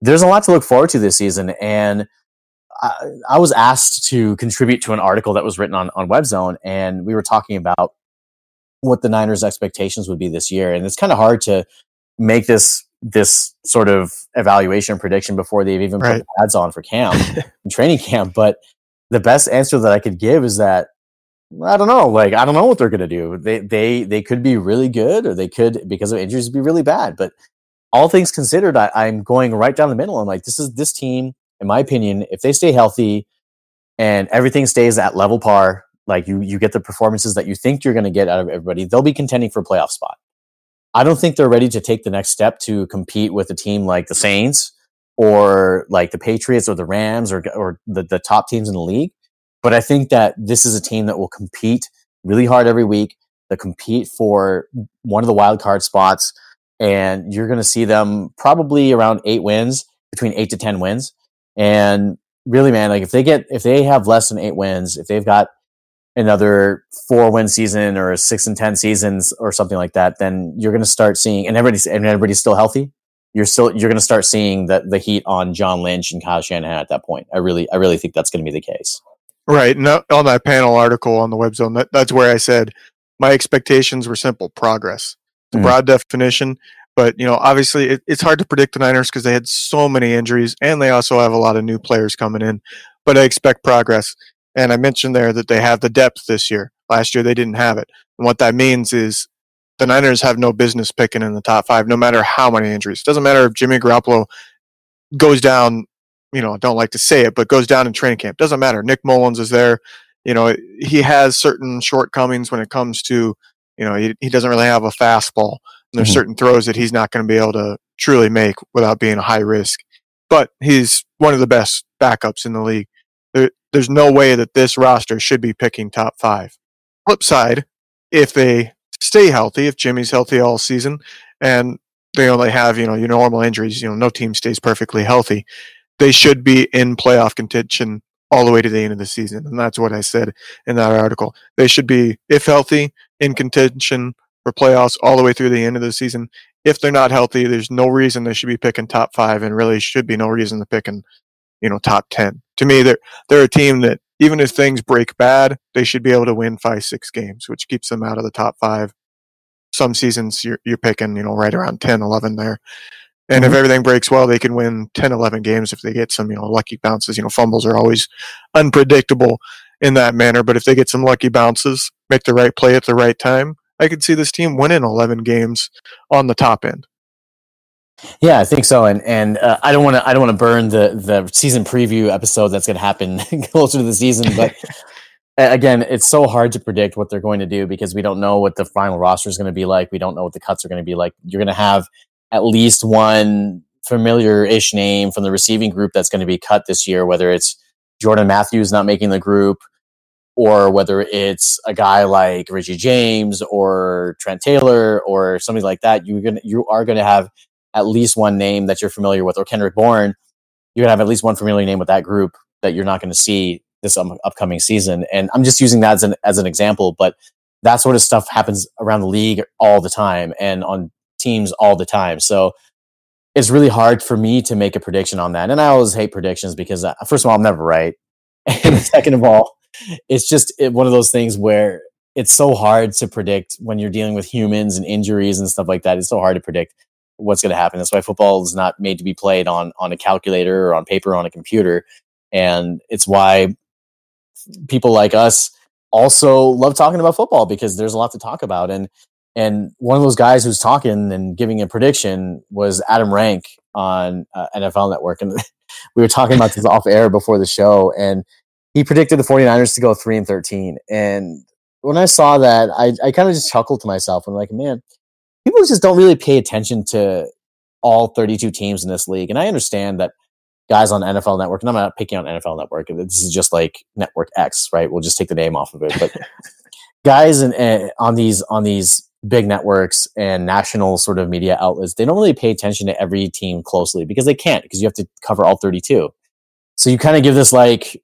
there's a lot to look forward to this season, and I, I was asked to contribute to an article that was written on on WebZone, and we were talking about what the Niners' expectations would be this year, and it's kind of hard to make this this sort of evaluation prediction before they've even right. put the ads on for camp and training camp. But the best answer that I could give is that I don't know. Like I don't know what they're gonna do. They they they could be really good, or they could because of injuries be really bad. But all things considered, I, I'm going right down the middle. I'm like, this is this team, in my opinion, if they stay healthy and everything stays at level par, like you you get the performances that you think you're gonna get out of everybody, they'll be contending for a playoff spot. I don't think they're ready to take the next step to compete with a team like the Saints or like the Patriots or the Rams or, or the, the top teams in the league. But I think that this is a team that will compete really hard every week. That compete for one of the wild card spots, and you're going to see them probably around eight wins between eight to ten wins. And really, man, like if they get if they have less than eight wins, if they've got another four win season or six and ten seasons or something like that, then you're going to start seeing and everybody's and everybody's still healthy. You're still you're going to start seeing the the heat on John Lynch and Kyle Shanahan at that point. I really I really think that's going to be the case. Right. On that panel article on the web zone, that, that's where I said my expectations were simple progress. It's a mm. broad definition, but you know, obviously it, it's hard to predict the Niners because they had so many injuries and they also have a lot of new players coming in. But I expect progress. And I mentioned there that they have the depth this year. Last year they didn't have it. And what that means is the Niners have no business picking in the top five, no matter how many injuries. It doesn't matter if Jimmy Garoppolo goes down, you know, I don't like to say it, but goes down in training camp. Doesn't matter. Nick Mullens is there. You know, he has certain shortcomings when it comes to, you know, he, he doesn't really have a fastball. And there's mm-hmm. certain throws that he's not going to be able to truly make without being a high risk. But he's one of the best backups in the league. There, there's no way that this roster should be picking top five. Flip side, if they stay healthy, if Jimmy's healthy all season, and they only have you know your normal injuries, you know no team stays perfectly healthy, they should be in playoff contention all the way to the end of the season, and that's what I said in that article. They should be, if healthy, in contention for playoffs all the way through the end of the season. If they're not healthy, there's no reason they should be picking top five, and really should be no reason to pick picking, you know, top ten. To me, they're they're a team that even if things break bad, they should be able to win five, six games, which keeps them out of the top five. Some seasons you're you're picking, you know, right around 10, 11 there. And mm-hmm. if everything breaks well, they can win 10, 11 games if they get some, you know, lucky bounces. You know, fumbles are always unpredictable in that manner. But if they get some lucky bounces, make the right play at the right time, I could see this team winning 11 games on the top end. Yeah, I think so, and and uh, I don't want to I don't want to burn the the season preview episode that's going to happen closer to the season, but again, it's so hard to predict what they're going to do because we don't know what the final roster is going to be like. We don't know what the cuts are going to be like. You're going to have at least one familiar-ish name from the receiving group that's going to be cut this year, whether it's Jordan Matthews not making the group, or whether it's a guy like Richie James or Trent Taylor or something like that, you're gonna you are gonna have at least one name that you're familiar with, or Kendrick Bourne, you're gonna have at least one familiar name with that group that you're not to see this um, upcoming season. And I'm just using that as an as an example, but that sort of stuff happens around the league all the time and on teams all the time. So it's really hard for me to make a prediction on that. And I always hate predictions because, uh, first of all, I'm never right. And second of all, it's just one of those things where it's so hard to predict when you're dealing with humans and injuries and stuff like that. It's so hard to predict what's going to happen. That's why football is not made to be played on on a calculator or on paper or on a computer, and it's why people like us also love talking about football because there's a lot to talk about. And and one of those guys who's talking and giving a prediction was Adam Rank on uh, NFL Network, and we were talking about this off air before the show, and he predicted the 49ers to go 3 and 13 and when i saw that i, I kind of just chuckled to myself and i'm like man people just don't really pay attention to all 32 teams in this league. And i understand that guys on nfl network and i'm not picking on nfl network this is just like network x right? We'll just take the name off of it. But guys in, uh, on these on these big networks and national sort of media outlets they don't really pay attention to every team closely because they can't because you have to cover all 32 so you kind of give this like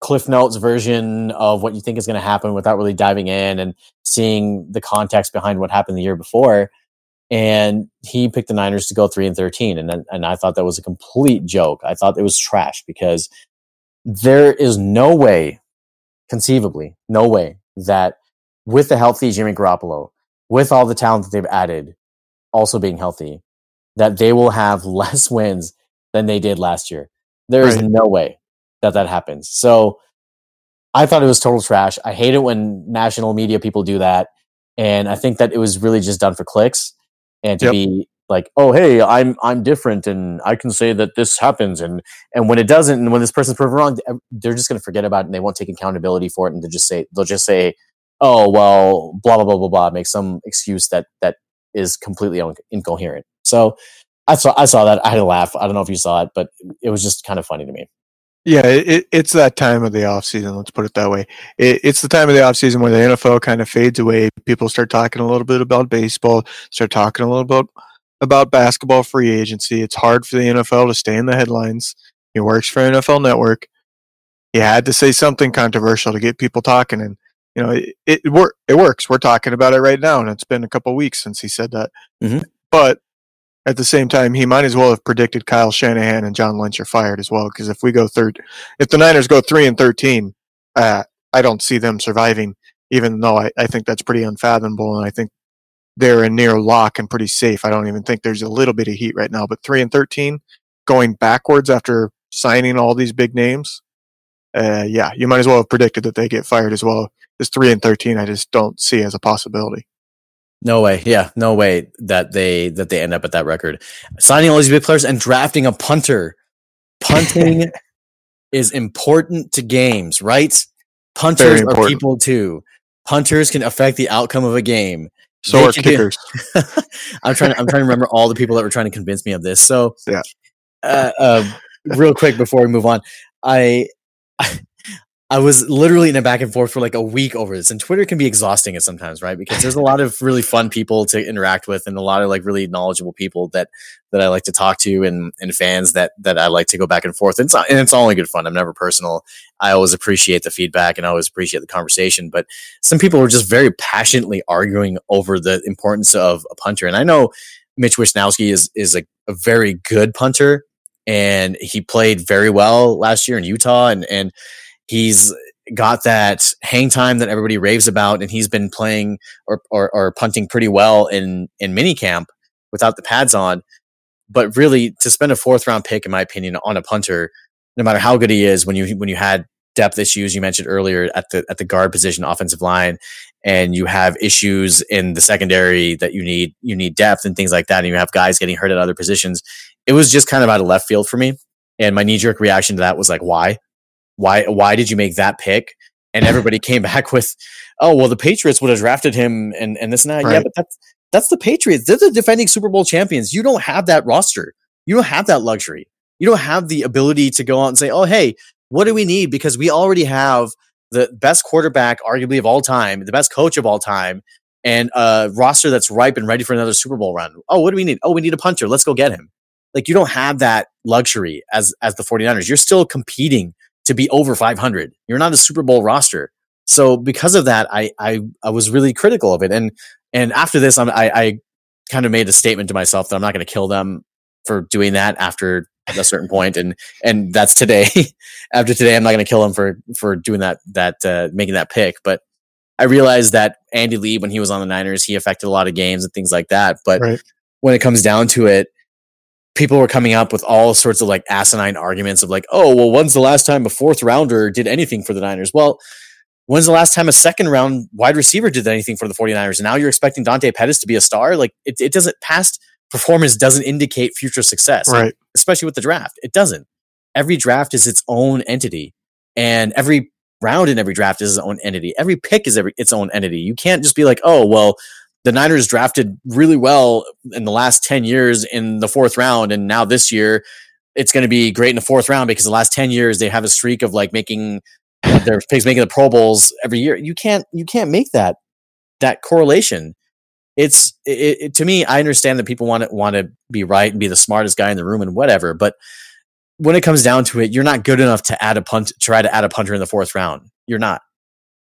Cliff Notes version of what you think is going to happen without really diving in and seeing the context behind what happened the year before. And he picked the Niners to go three and thirteen, and and I thought that was a complete joke. I thought it was trash because there is no way, conceivably, no way that with the healthy Jimmy Garoppolo, with all the talent that they've added, also being healthy, that they will have less wins than they did last year. There is right. no way that that happens. So I thought it was total trash. I hate it when national media people do that. And I think that it was really just done for clicks and to yep. be like, oh hey, I'm I'm different and I can say that this happens and and when it doesn't and when this person's proven wrong, they're just gonna forget about it and they won't take accountability for it and they just say they'll just say, oh well, blah blah blah blah blah, make some excuse that that is completely un- incoherent. So I saw I saw that. I had a laugh. I don't know if you saw it, but it was just kind of funny to me. Yeah, it, it's that time of the off season. Let's put it that way. It, it's the time of the off season where the NFL kind of fades away. People start talking a little bit about baseball, start talking a little about about basketball free agency. It's hard for the NFL to stay in the headlines. He works for NFL Network. He had to say something controversial to get people talking, and you know it it, wor- it works. We're talking about it right now, and it's been a couple weeks since he said that. Mhm. But at the same time, he might as well have predicted Kyle Shanahan and John Lynch are fired as well. Because if we go third, if the Niners go three and thirteen, uh, I don't see them surviving. Even though I, I think that's pretty unfathomable, and I think they're a near lock and pretty safe. I don't even think there's a little bit of heat right now. But three and thirteen, going backwards after signing all these big names, uh, yeah, you might as well have predicted that they get fired as well. This three and thirteen, I just don't see as a possibility. No way. Yeah, no way that they that they end up at that record. Signing all these big players and drafting a punter. Punting is important to games, right? Punters are people too. Punters can affect the outcome of a game. So They are kickers. I'm trying. To, I'm trying to remember all the people that were trying to convince me of this. So, Yeah. Uh, uh, real quick before we move on, I, I was literally in a back and forth for like a week over this, and Twitter can be exhausting at sometimes, right? Because there's a lot of really fun people to interact with, and a lot of like really knowledgeable people that that I like to talk to, and and fans that that I like to go back and forth. And it's and it's all in good fun. I'm never personal. I always appreciate the feedback, and I always appreciate the conversation. But some people were just very passionately arguing over the importance of a punter, and I know Mitch Wishnowsky is is a, a very good punter, and he played very well last year in Utah, and and he's got that hang time that everybody raves about, and he's been playing or or, or punting pretty well in in minicamp without the pads on. But really, to spend a fourth round pick, in my opinion, on a punter, no matter how good he is, when you when you had depth issues you mentioned earlier at the at the guard position, offensive line, and you have issues in the secondary that you need you need depth and things like that, and you have guys getting hurt at other positions. It was just kind of out of left field for me, and my knee jerk reaction to that was like, why, why, why did you make that pick? And everybody came back with, oh well, the Patriots would have drafted him and and this and that. Yeah, but that's that's the Patriots. They're the defending Super Bowl champions. You don't have that roster. You don't have that luxury. You don't have the ability to go out and say, oh hey, what do we need? Because we already have the best quarterback, arguably of all time, the best coach of all time, and a roster that's ripe and ready for another Super Bowl run. Oh, what do we need? Oh, we need a punter. Let's go get him. Like you don't have that luxury as as the 49ers. You're still competing to be over 500. You're not a Super Bowl roster. So because of that, I I, I was really critical of it. And and after this, I'm, I I kind of made a statement to myself that I'm not going to kill them for doing that after a certain point and and that's today after today i'm not going to kill him for for doing that that uh, making that pick but i realized that andy lee when he was on the niners he affected a lot of games and things like that but Right. when it comes down to it people were coming up with all sorts of like asinine arguments of like oh well when's the last time a fourth rounder did anything for the niners well when's the last time a second round wide receiver did anything for the 49ers and now you're expecting dante pettis to be a star like it, it doesn't past performance doesn't indicate future success Right. especially with the draft. It doesn't. Every draft is its own entity, and every round in every draft is its own entity. Every pick is every its own entity. You can't just be like, oh well, the Niners drafted really well in the last ten years in the fourth round, and now this year it's going to be great in the fourth round because the last ten years they have a streak of like making their picks making the Pro Bowls every year. You can't you can't make that that correlation. It's it, it, to me i understand that people want to want to be right and be the smartest guy in the room and whatever but when it comes down to it you're not good enough to add a punt try to add a punter in the fourth round. You're not.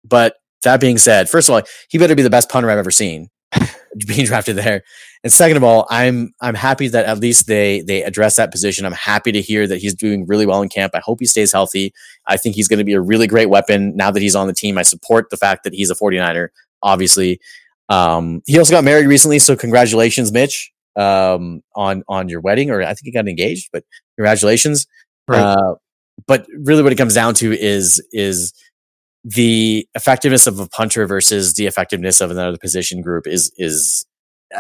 But that being said first of all he better be the best punter i've ever seen being drafted there. And second of all i'm i'm happy that at least they they address that position. I'm happy to hear that he's doing really well in camp. I hope he stays healthy. I think he's going to be a really great weapon now that he's on the team. I support the fact that he's a 49er obviously. Um, he also got married recently, so congratulations, Mitch, um, on on your wedding, or I think he got engaged, but congratulations. Right. Uh, but really, what it comes down to is is the effectiveness of a punter versus the effectiveness of another position group is is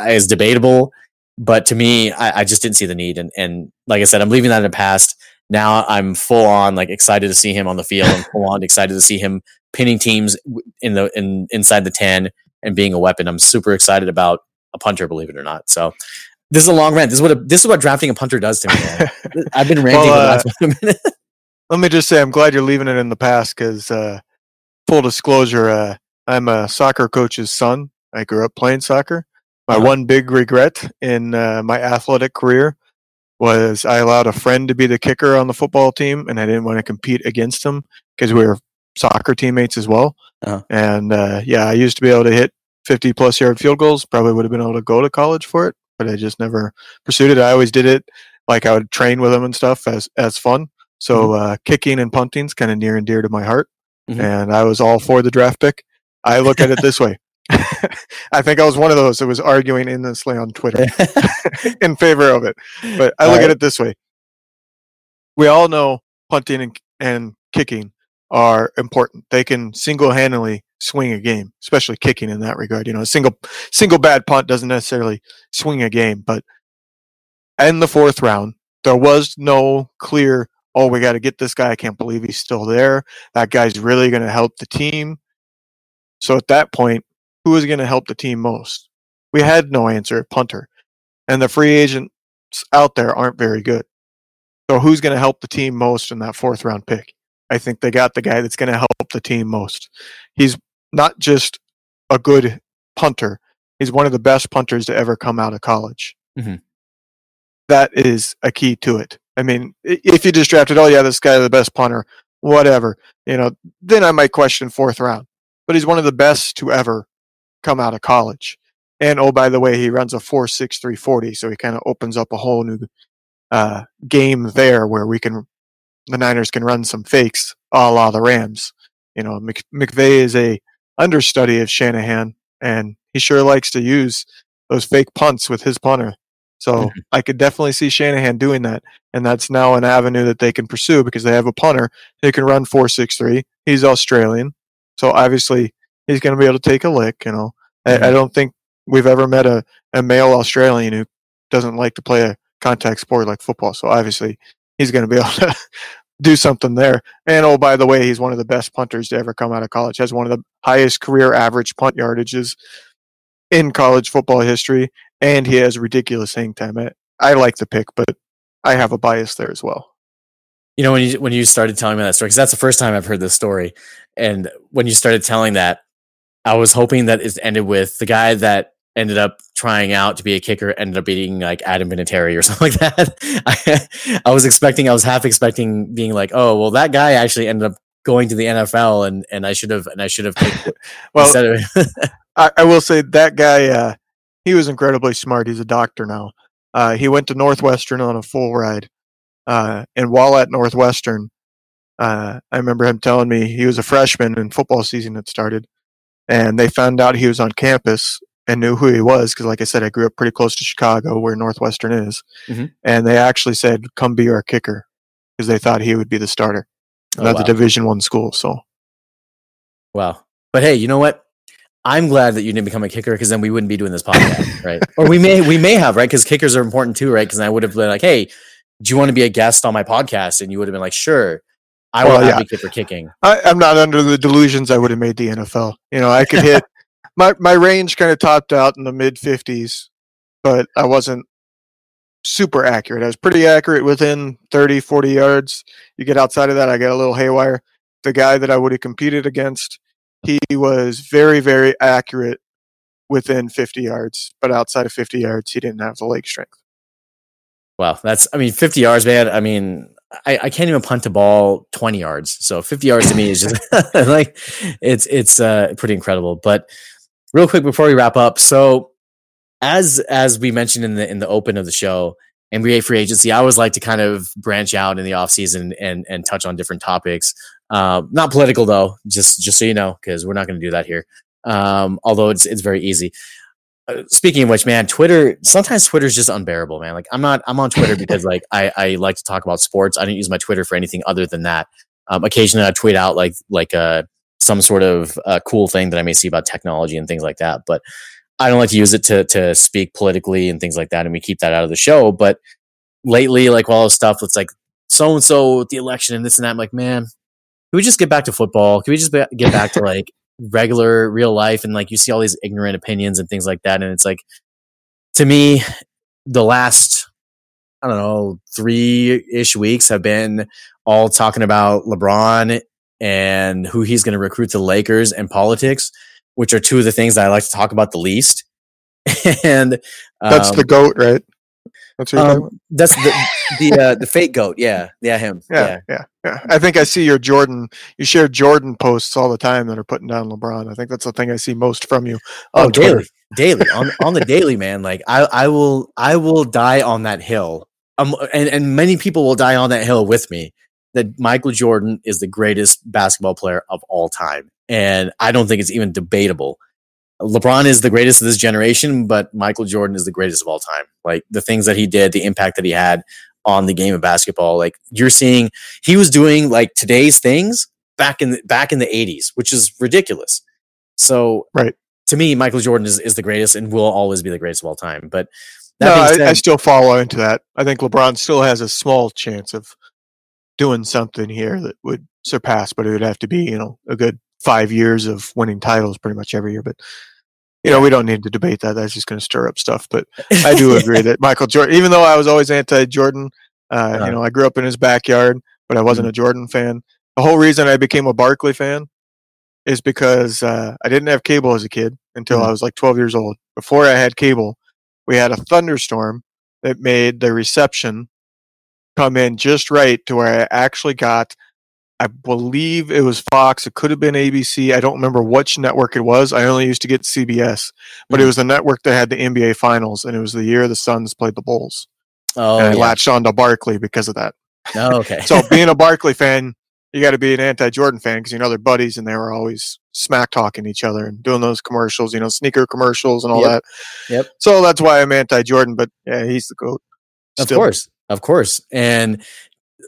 is debatable. But to me, I, I just didn't see the need, and and like I said, I'm leaving that in the past. Now I'm full on like excited to see him on the field. I'm full on excited to see him pinning teams in the in inside the ten and being a weapon. I'm super excited about a punter, believe it or not. So this is a long rant. This is what a, this is what drafting a punter does to me. I've been ranting Well, for the last minute. Let me just say, I'm glad you're leaving it in the past because, uh, full disclosure, uh, I'm a soccer coach's son. I grew up playing soccer. My Uh-huh. one big regret in uh, my athletic career was I allowed a friend to be the kicker on the football team, and I didn't want to compete against him because we were soccer teammates as well. Uh-huh. And uh, yeah, I used to be able to hit 50 plus yard field goals. Probably would have been able to go to college for it, but I just never pursued it. I always did it like I would train with him and stuff as as fun. So uh, kicking and punting's kind of near and dear to my heart, Mhm. and I was all for the draft pick. I look at it this way. I think I was one of those that was arguing endlessly on Twitter in favor of it. But I look Right. at it this way. We all know punting and, and kicking are important. They can single-handedly swing a game, especially kicking in that regard. You know, a single single bad punt doesn't necessarily swing a game, but in the fourth round, there was no clear, oh, we got to get this guy. I can't believe he's still there. That guy's really going to help the team. So at that point, who is going to help the team most? We had no answer at punter. And the free agents out there aren't very good. So who's going to help the team most in that fourth round pick? I think they got the guy that's going to help the team most. He's not just a good punter, he's one of the best punters to ever come out of college. Mhm. That is a key to it. I mean, if you just drafted, oh, yeah, this guy's the best punter, whatever, you know, then I might question fourth round. But he's one of the best to ever come out of college. And oh, by the way, he runs a four six three forty, so he kind of opens up a whole new uh, game there where we can, the Niners can run some fakes a la the Rams. You know, Mc, McVay is a understudy of Shanahan, and he sure likes to use those fake punts with his punter. So Mhm. I could definitely see Shanahan doing that, and that's now an avenue that they can pursue because they have a punter who can run 4.63. He's Australian, so obviously he's going to be able to take a lick. You know, I, I don't think we've ever met a, a male Australian who doesn't like to play a contact sport like football. So obviously he's going to be able to do something there. And oh, by the way, he's one of the best punters to ever come out of college. Has one of the highest career average punt yardages in college football history, and he has ridiculous hang time. I, I like the pick, but I have a bias there as well. You know, when you when you started telling me that story, because that's the first time I've heard this story, and when you started telling that, I was hoping that it ended with the guy that ended up trying out to be a kicker ended up being like Adam Vinatieri or something like that. I, I was expecting, I was half expecting being like, oh, well, that guy actually ended up going to the NFL, and and I should have and I should have Well, of I, I will say that guy, uh, he was incredibly smart. He's a doctor now. Uh, he went to Northwestern on a full ride. Uh, and while at Northwestern, uh, I remember him telling me he was a freshman and football season had started. And they found out he was on campus and knew who he was because, like I said, I grew up pretty close to Chicago where Northwestern is. Mhm. And they actually said, come be our kicker because they thought he would be the starter. Oh, That's wow. a Division One school. So Wow. But hey, you know what? I'm glad that you didn't become a kicker because then we wouldn't be doing this podcast, right? Or we may we may have, right? Because kickers are important too, right? Because I would have been like, hey, do you want to be a guest on my podcast? And you would have been like, sure. I will Well, yeah. advocate for kicking. I, I'm not under the delusions I would have made the NFL. You know, I could hit my my range kind of topped out in the mid 50s, but I wasn't super accurate. I was pretty accurate within 30, 40 yards. You get outside of that, I get a little haywire. The guy that I would have competed against, he was very, very accurate within 50 yards, but outside of 50 yards, he didn't have the leg strength. Wow, that's I mean, 50 yards, man. I mean, I, I can't even punt a ball 20 yards. So 50 yards to me is just like it's it's uh pretty incredible. But real quick before we wrap up, so as as we mentioned in the in the open of the show, NBA free agency, I always like to kind of branch out in the offseason and and touch on different topics. Uh, not political though, just just so you know, because we're not going to do that here. Um, although it's it's very easy. Uh, speaking of which, man, Twitter sometimes Twitter is just unbearable, man. Like I'm not I'm on Twitter because like I I like to talk about sports. I don't use my Twitter for anything other than that. Um, occasionally I tweet out like like uh some sort of uh, cool thing that I may see about technology and things like that, but I don't like to use it to to speak politically and things like that, and we keep that out of the show. But lately, like all this stuff, it's like so and so with the election and this and that. I'm like, man, we just get back to football? Can we just ba- get back to like regular real life? And like you see all these ignorant opinions and things like that, and it's like to me, the last I don't know three ish weeks have been all talking about LeBron and who he's going to recruit to Lakers and politics, which are two of the things that I like to talk about the least. and um, That's the goat, right? That's what you're talking um, that's the the uh, the fake goat. Yeah, yeah, him. Yeah, yeah, yeah. I think I see your Jordan. You share Jordan posts all the time that are putting down LeBron. I think that's the thing I see most from you. Oh, Twitter. daily, daily on on the daily, man. Like I, I will, I will die on that hill. Um, and and many people will die on that hill with me. That Michael Jordan is the greatest basketball player of all time, and I don't think it's even debatable. LeBron is the greatest of this generation, but Michael Jordan is the greatest of all time. Like the things that he did, the impact that he had on the game of basketball. Like you're seeing, he was doing like today's things back in the, back in the 80s, which is ridiculous. So, Right. to me, Michael Jordan is, is the greatest and will always be the greatest of all time. But that No, I, I still follow into that. I think LeBron still has a small chance of doing something here that would surpass, but it would have to be, you know, a good five years of winning titles pretty much every year. But you know, we don't need to debate that. That's just going to stir up stuff. But I do agree that Michael Jordan, even though I was always anti-Jordan, uh, you know, I grew up in his backyard, but I wasn't a Jordan fan. The whole reason I became a Barkley fan is because uh, I didn't have cable as a kid until Mhm. I was like 12 years old. Before I had cable, we had a thunderstorm that made the reception come in just right to where I actually got. I believe it was Fox. It could have been ABC. I don't remember which network it was. I only used to get CBS, but it Mhm. was the network that had the NBA Finals, and it was the year the Suns played the Bulls. oh, and I yeah. latched on to Barkley because of that. oh, okay. So being a Barkley fan, you got to be an anti-Jordan fan because you know they're buddies and they were always smack talking each other and doing those commercials, you know, sneaker commercials and all Yep. that. Yep. So that's why I'm anti-Jordan, but yeah, he's the goat. Of course, of course, and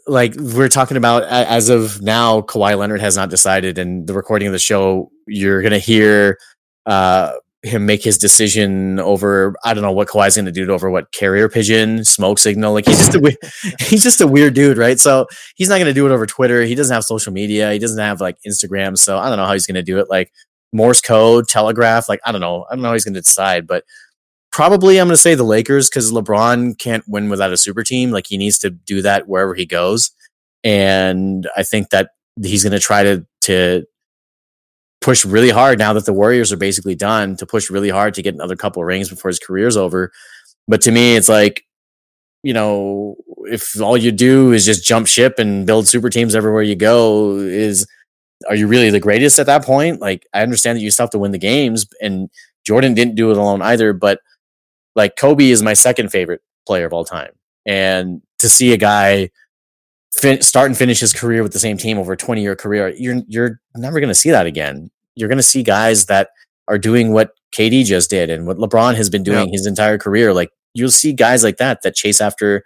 like we're talking about as of now, Kawhi Leonard has not decided, and the recording of the show, you're gonna hear uh, him make his decision over. I don't know what Kawhi's gonna do over what carrier pigeon, smoke signal. Like he's just a he's just a weird dude, right? So he's not gonna do it over Twitter. He doesn't have social media. He doesn't have like Instagram. So I don't know how he's gonna do it. Like Morse code, telegraph. Like I don't know. I don't know how he's gonna decide, but probably I'm going to say the Lakers because LeBron can't win without a super team. Like he needs to do that wherever he goes, and I think that he's going to try to to push really hard now that the Warriors are basically done to push really hard to get another couple of rings before his career's over. But to me, it's like you know if all you do is just jump ship and build super teams everywhere you go is are you really the greatest at that point like i understand that you still have to win the games and jordan didn't do it alone either but like Kobe is my second favorite player of all time. And to see a guy fin- start and finish his career with the same team over a 20 year career, you're, you're never going to see that again. You're going to see guys that are doing what KD just did and what LeBron has been doing his entire career. Like you'll see guys like that that chase after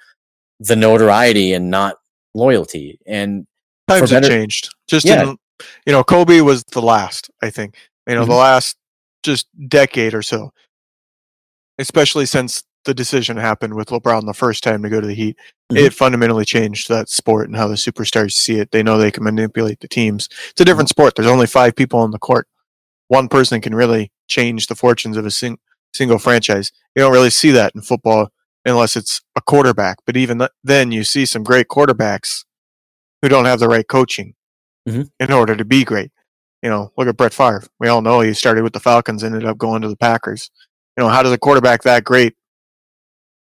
the notoriety and not loyalty. And Times For have changed. Just Yeah. in, you know, Kobe was the last. I think you know the Mhm. last just decade or so, especially since the decision happened with LeBron the first time to go to the Heat. Mhm. It fundamentally changed that sport and how the superstars see it. They know they can manipulate the teams. It's a different sport. There's only five people on the court. One person can really change the fortunes of a sing- single franchise. You don't really see that in football unless it's a quarterback. But even th- then, you see some great quarterbacks who don't have the right coaching Mhm. in order to be great. You know, look at Brett Favre. We all know he started with the Falcons, ended up going to the Packers. You know, how does a quarterback that great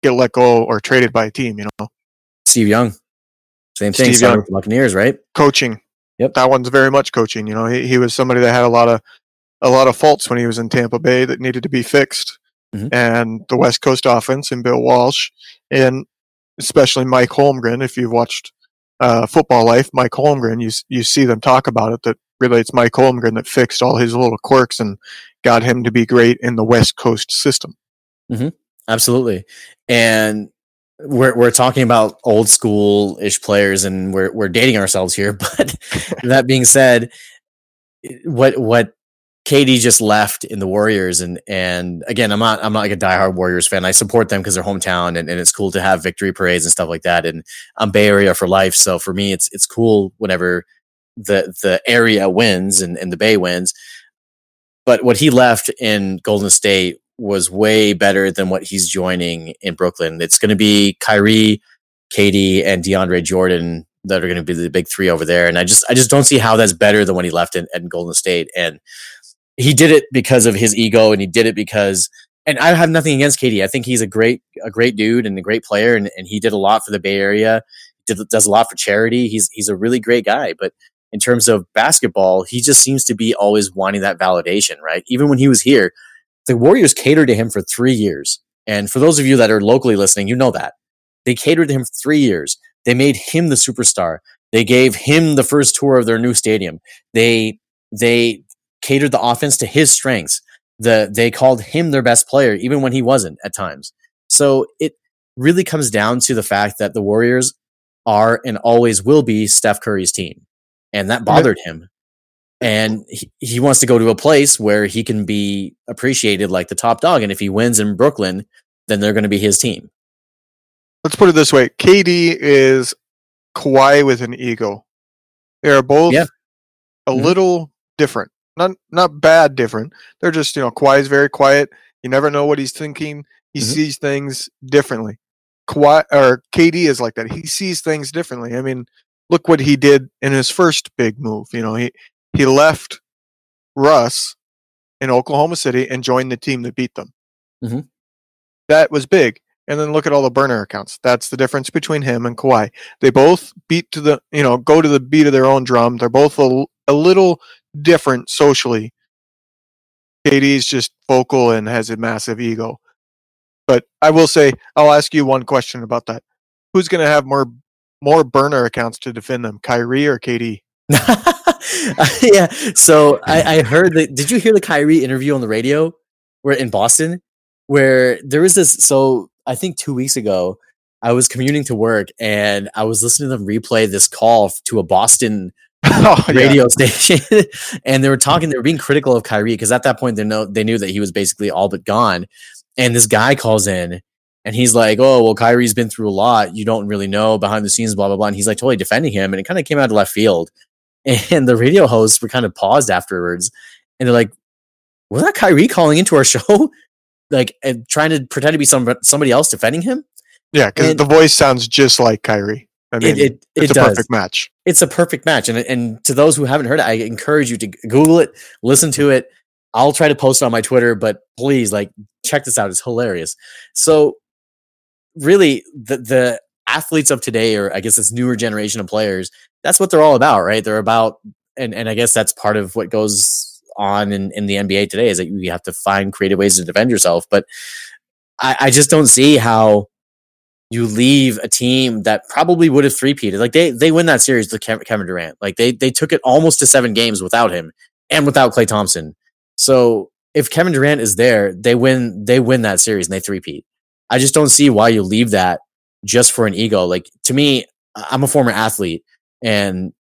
get let go or traded by a team? You know, Steve Young, same thing. Steve Young. Buccaneers, right? coaching. Yep. that one's very much coaching. You know, he he was somebody that had a lot of a lot of faults when he was in Tampa Bay that needed to be fixed, Mhm. and the West Coast offense and Bill Walsh and especially Mike Holmgren. If you've watched uh, Football Life, Mike Holmgren, you you see them talk about it. That relates Mike Holmgren that fixed all his little quirks and got him to be great in the West Coast system. Mm-hmm. Absolutely. And we're we're talking about old school ish players and we're we're dating ourselves here. But that being said, what what KD just left in the Warriors and and again I'm not I'm not like a diehard Warriors fan. I support them because they're hometown and, and it's cool to have victory parades and stuff like that. And I'm Bay Area for life. So for me it's it's cool whenever the the area wins and, and the Bay wins. But what he left in Golden State was way better than what he's joining in Brooklyn. It's going to be Kyrie, KD, and DeAndre Jordan that are going to be the big three over there. And I just, I just don't see how that's better than when he left in, in Golden State. And he did it because of his ego, and he did it because and I have nothing against KD. I think he's a great a great dude and a great player, and, and he did a lot for the Bay Area. Did, does a lot for charity. He's he's a really great guy, but in terms of basketball, he just seems to be always wanting that validation, right? Even when he was here, the Warriors catered to him for three years. And for those of you that are locally listening, you know that. They catered to him for three years. They made him the superstar. They gave him the first tour of their new stadium. They they catered the offense to his strengths. The they called him their best player, even when he wasn't at times. So it really comes down to the fact that the Warriors are and always will be Steph Curry's team and that bothered him. And he, he wants to go to a place where he can be appreciated like the top dog. And if he wins in Brooklyn, then they're going to be his team. Let's put it this way: KD is Kawhi with an ego. They are both Yeah. a Mhm. little different. Not not bad different. They're just you know Kawhi is very quiet. You never know what he's thinking. He Mhm. sees things differently. Kawhi or KD is like that. He sees things differently. I mean, look what he did in his first big move. You know, he he left Russ in Oklahoma City and joined the team that beat them. Mhm. That was big. And then look at all the burner accounts. That's the difference between him and Kawhi. They both beat to the, you know, go to the beat of their own drum. They're both a, a little different socially. KD's just vocal and has a massive ego. But I will say, I'll ask you one question about that. Who's going to have more more burner accounts to defend them, Kyrie or KD? yeah. So I, I heard that. Did you hear the Kyrie interview on the radio where in Boston, where there was this? So I think two weeks ago, I was commuting to work and I was listening to them replay this call to a Boston oh, yeah. radio station, and they were talking. They were being critical of Kyrie because at that point they know they knew that he was basically all but gone. And this guy calls in, and he's like, "Oh, well, Kyrie's been through a lot. You don't really know behind the scenes, blah blah blah." And he's like totally defending him, and it kind of came out of left field. And the radio hosts were kind of paused afterwards, and they're like, "Was that Kyrie calling into our show?" Like and trying to pretend to be some somebody else defending him. Yeah, because the voice sounds just like Kyrie. I mean, It it, it it's a does. perfect match. it's a perfect match. And and to those who haven't heard it, I encourage you to Google it, listen to it. I'll try to post it on my Twitter, but please, like, check this out. It's hilarious. So, really, the the athletes of today, or I guess this newer generation of players, that's what they're all about, right? They're about, and and I guess that's part of what goes on in, in the NBA today is that you have to find creative ways to defend yourself. But I, I just don't see how you leave a team that probably would have three-peated. Like they they win that series with Kevin Durant. Like they they took it almost to seven games without him and without Klay Thompson. So if Kevin Durant is there, they win they win that series and they three-peat. I just don't see why you leave that just for an ego. Like to me, I- I'm a former athlete and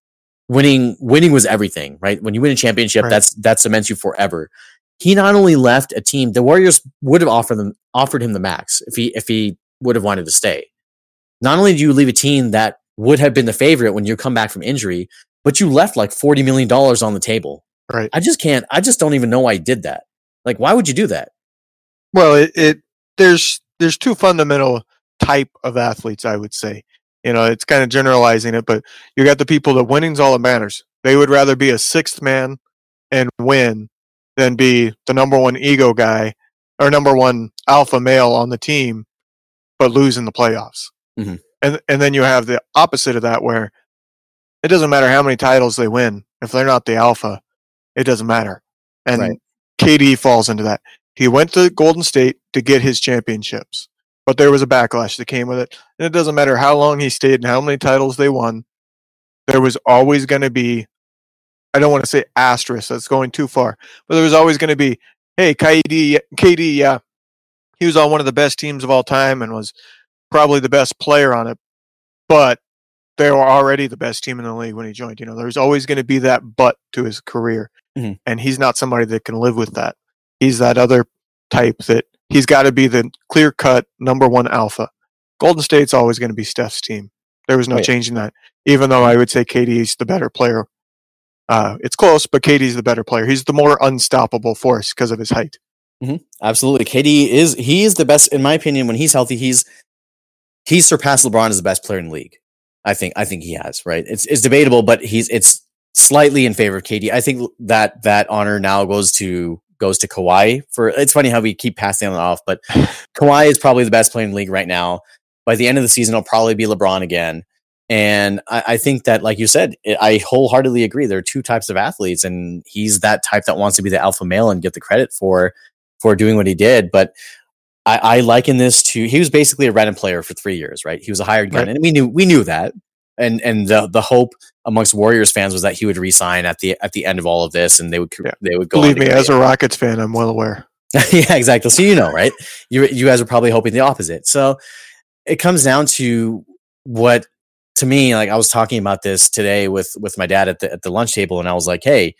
winning winning was everything, right? When you win a championship, Right. that's that cements you forever. He not only left a team, the Warriors would have offered them offered him the max if he if he would have wanted to stay. Not only do you leave a team that would have been the favorite when you come back from injury, but you left like forty million dollars on the table. Right. I just can't. I just don't even know why he did that. Like, why would you do that? Well, it, it there's there's two fundamental type of athletes, I would say. You know, it's kind of generalizing it, but you got the people that winning's all that matters. They would rather be a sixth man and win than be the number one ego guy or number one alpha male on the team, but lose in the playoffs. Mhm. And and then you have the opposite of that, where it doesn't matter how many titles they win if they're not the alpha, it doesn't matter. And Right. KD falls into that. He went to Golden State to get his championships, but there was a backlash that came with it. And it doesn't matter how long he stayed and how many titles they won. There was always going to be, I don't want to say asterisk, that's going too far, but there was always going to be, hey, KD, KD, yeah, he was on one of the best teams of all time and was probably the best player on it, but they were already the best team in the league when he joined. You know, there's always going to be that but to his career. Mhm. And he's not somebody that can live with that. He's that other type that he's got to be the clear cut number one alpha. Golden State's always going to be Steph's team. There was no Right. changing that. Even though I would say KD's the better player. Uh, it's close, but KD's the better player. He's the more unstoppable force because of his height. Absolutely, KD is he is the best in my opinion. When he's healthy, he's he's surpassed LeBron as the best player in the league. I think I think he has right. It's it's debatable, but he's it's slightly in favor of KD. I think that that honor now goes to goes to Kawhi. For it's funny how we keep passing it off, but Kawhi is probably the best player in the league right now. By the end of the season, it'll probably be LeBron again. And I, I, think that, like you said, I wholeheartedly agree. There are two types of athletes, and he's that type that wants to be the alpha male and get the credit for for doing what he did. But I, I liken this to he was basically a random player for three years, right? He was a hired gun, right. and we knew we knew that. And and the the hope amongst Warriors fans was that he would resign at the at the end of all of this, and they would yeah. they would go. Believe me, as a Rockets fan, I'm well aware. yeah, exactly. So you know, right? You you guys are probably hoping the opposite. So it comes down to what to me, like I was talking about this today with with my dad at the at the lunch table, and I was like, hey.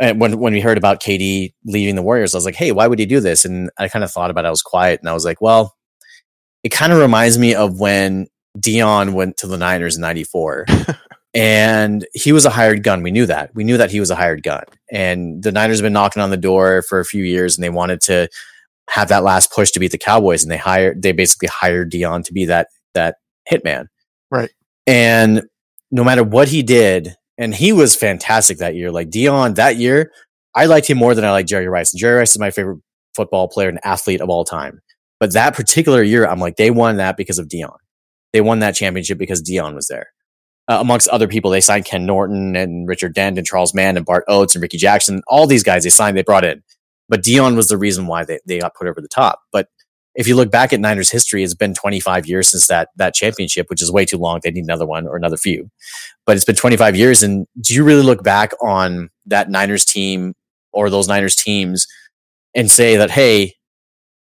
And when when we heard about KD leaving the Warriors, I was like, "Hey, why would he do this?" And I kind of thought about it. I was quiet, and I was like, "Well, it kind of reminds me of when Deion went to the Niners in '94, and he was a hired gun. We knew that. We knew that he was a hired gun, and the Niners have been knocking on the door for a few years, and they wanted to have that last push to beat the Cowboys, and they hired they basically hired Deion to be that that hitman. Right. And no matter what he did, and he was fantastic that year. Like Deion that year, I liked him more than I like Jerry Rice. And Jerry Rice is my favorite football player and athlete of all time. But that particular year, I'm like, they won that because of Deion. They won that championship because Deion was there. Uh, amongst other people, they signed Ken Norton and Richard Dent and Charles Mann and Bart Oates and Rickey Jackson. All these guys they signed, they brought in. But Deion was the reason why they, they got put over the top. But if you look back at Niners history, it's been 25 years since that that championship, which is way too long. They need another one or another few. But it's been 25 years, and do you really look back on that Niners team or those Niners teams and say that, hey,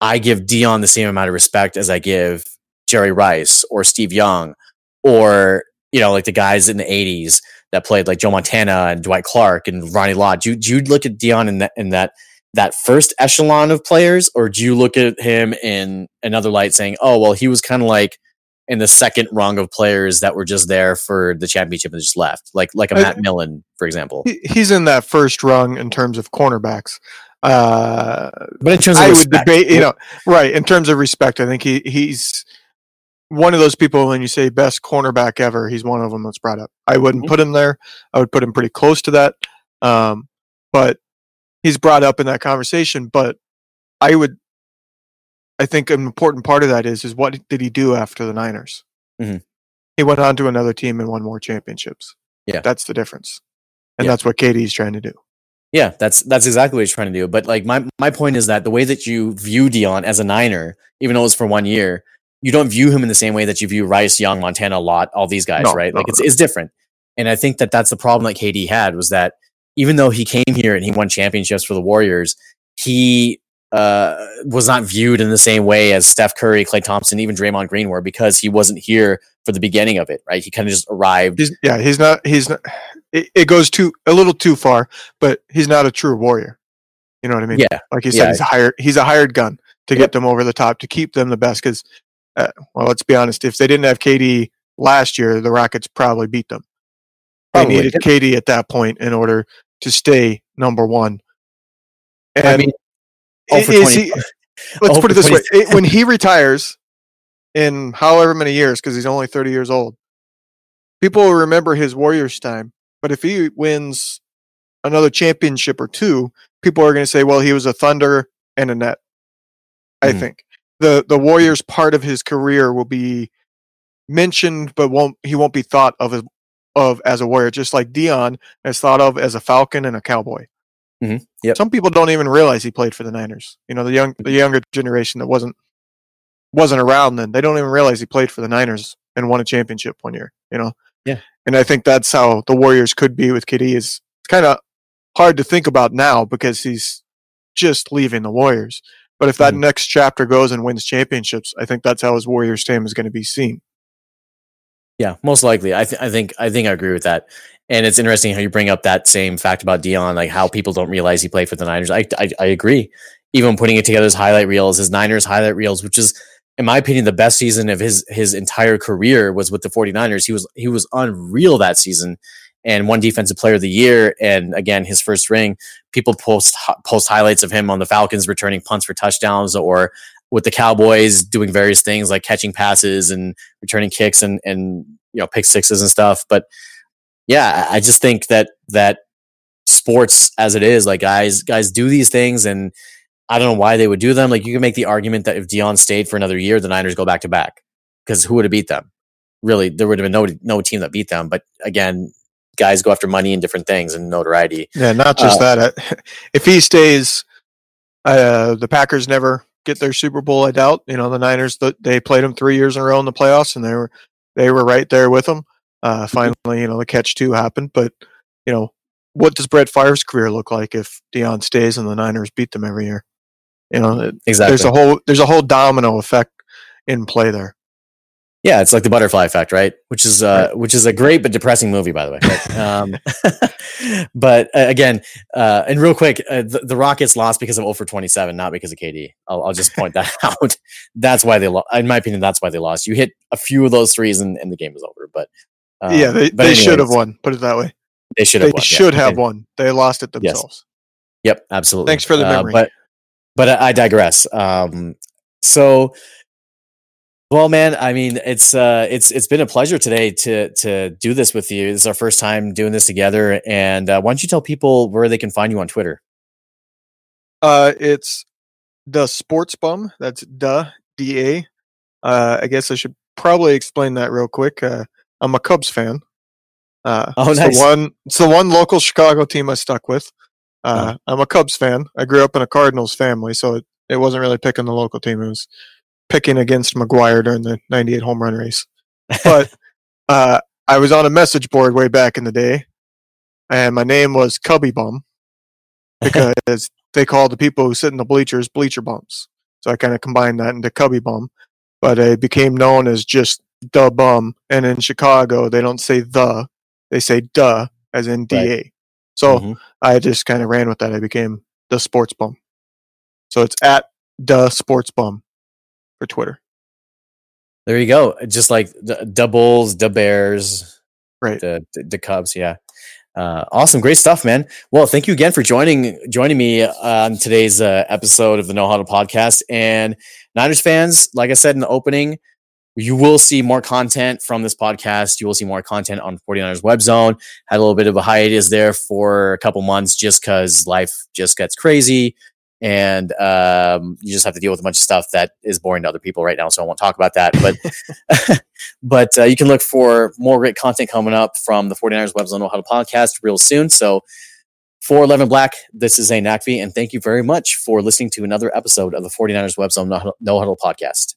I give Deion the same amount of respect as I give Jerry Rice or Steve Young or you know like the guys in the 80s that played like Joe Montana and Dwight Clark and Ronnie Lott. Do, do you look at Deion in that in that that first echelon of players, or do you look at him in another light saying, oh, well, he was kind of like in the second rung of players that were just there for the championship and just left, like like a Matt Millen, for example. He's in that first rung in terms of cornerbacks. Uh, but in terms of I respect, would debate, you know, right? In terms of respect, I think he he's one of those people. When you say best cornerback ever, he's one of them that's brought up. I wouldn't mm-hmm. put him there. I would put him pretty close to that. Um, but he's brought up in that conversation. But I would, I think an important part of that is is what did he do after the Niners? Mm-hmm. He went on to another team and won more championships. Yeah, that's the difference, and yeah. that's what KD's trying to do. Yeah, that's that's exactly what he's trying to do. But like my my point is that the way that you view Deion as a Niner, even though it was for one year, you don't view him in the same way that you view Rice, Young, Montana, a lot, all these guys, no, right? No, like it's, it's different. And I think that that's the problem that KD had was that even though he came here and he won championships for the Warriors, he uh, was not viewed in the same way as Steph Curry, Klay Thompson, even Draymond Green were because he wasn't here for the beginning of it, right? He kind of just arrived. He's, yeah, he's not. He's not. It, it, goes too a little too far, but he's not a true warrior. You know what I mean? Yeah. Like he said, yeah. he's a hired. He's a hired gun to yep. get them over the top to keep them the best. Because, uh, well, let's be honest. If they didn't have KD last year, the Rockets probably beat them. Probably. They needed KD at that point in order to stay number one. And I mean, is he, let's put it this way: when he retires in however many years, because he's only thirty years old, people will remember his Warriors time. But if he wins another championship or two, people are going to say, "Well, he was a Thunder and a Net." I mm think the the Warriors part of his career will be mentioned, but won't he won't be thought of as of as a warrior, just like Deion is thought of as a Falcon and a Cowboy. Mm-hmm. Yep. Some people don't even realize he played for the Niners. You know, the young the mm-hmm. younger generation that wasn't wasn't around then, they don't even realize he played for the Niners and won a championship one year. You know. Yeah. And I think that's how the Warriors could be with KD. Is it's kind of hard to think about now because he's just leaving the Warriors. But if that mm-hmm. next chapter goes and wins championships, I think that's how his Warriors team is going to be seen. Yeah, most likely. I, th- I think I think I agree with that. And it's interesting how you bring up that same fact about Deion, like how people don't realize he played for the Niners. I, I, I agree. Even putting it together as highlight reels, his Niners highlight reels, which is, in my opinion, the best season of his his entire career was with the 49ers. He was he was unreal that season and won defensive player of the year. And again, his first ring, people post post highlights of him on the Falcons returning punts for touchdowns or with the Cowboys doing various things like catching passes and returning kicks and and you know pick sixes and stuff. But yeah, I just think that that sports as it is. Like guys, guys do these things, and I don't know why they would do them. Like you can make the argument that if Deion stayed for another year, the Niners go back to back because who would have beat them? Really, there would have been no no team that beat them. But again, guys go after money and different things and notoriety. Yeah, not just uh, that. If he stays, uh, the Packers never get their Super Bowl. I doubt. You know, the Niners they played them three years in a row in the playoffs, and they were they were right there with them. Uh, finally, you know, the catch two happened, but you know, what does Brett Favre's career look like if Deion stays and the Niners beat them every year? You know, exactly. There's a whole there's a whole domino effect in play there. Yeah, it's like the butterfly effect, right? Which is uh, right. which is a great but depressing movie, by the way. Right? um, but uh, again, uh, and real quick, uh, the, the, Rockets lost because of 0 for 27, not because of KD. I'll, I'll just point that out. That's why they lost. In my opinion, that's why they lost. You hit a few of those threes, and, and the game is over. But um, yeah, they, they should have won. Put it that way. They should have. They won, should yeah. have won. They lost it themselves. Yes. Yep, absolutely. Thanks for the uh, memory. but but I digress. Um, so well, man, I mean, it's uh, it's it's been a pleasure today to to do this with you. This is our first time doing this together, and uh, why don't you tell people where they can find you on Twitter? Uh, it's the Sports Bum. That's the D A. Uh, I guess I should probably explain that real quick. Uh, I'm a Cubs fan. Uh, oh, it's nice. The one, it's the one local Chicago team I stuck with. Uh, oh. I'm a Cubs fan. I grew up in a Cardinals family, so it, it wasn't really picking the local team. It was picking against McGwire during the 98 home run race. But uh, I was on a message board way back in the day, and my name was Cubby Bum because they call the people who sit in the bleachers bleacher bums. So I kind of combined that into Cubby Bum. But I became known as just the bum. And in Chicago, they don't say the, they say duh, as in DA. Right. So mm-hmm. I just kind of ran with that. I became the sports bum. So it's at the sports bum for Twitter. There you go. Just like the, the Bulls, the Bears, right? The, the, the Cubs. Yeah. Uh, awesome, great stuff, man. Well, thank you again for joining joining me on today's uh, episode of the No Huddle podcast. And Niners fans, like I said in the opening, you will see more content from this podcast. You will see more content on 49ers web zone. Had a little bit of a hiatus there for a couple months just because life just gets crazy and um, you just have to deal with a bunch of stuff that is boring to other people right now. So I won't talk about that. But but uh, you can look for more great content coming up from the 49ers Web Zone No Huddle podcast real soon. So for 11 Black, this is Zane Nakvi, and thank you very much for listening to another episode of the 49ers Web Zone No Huddle podcast.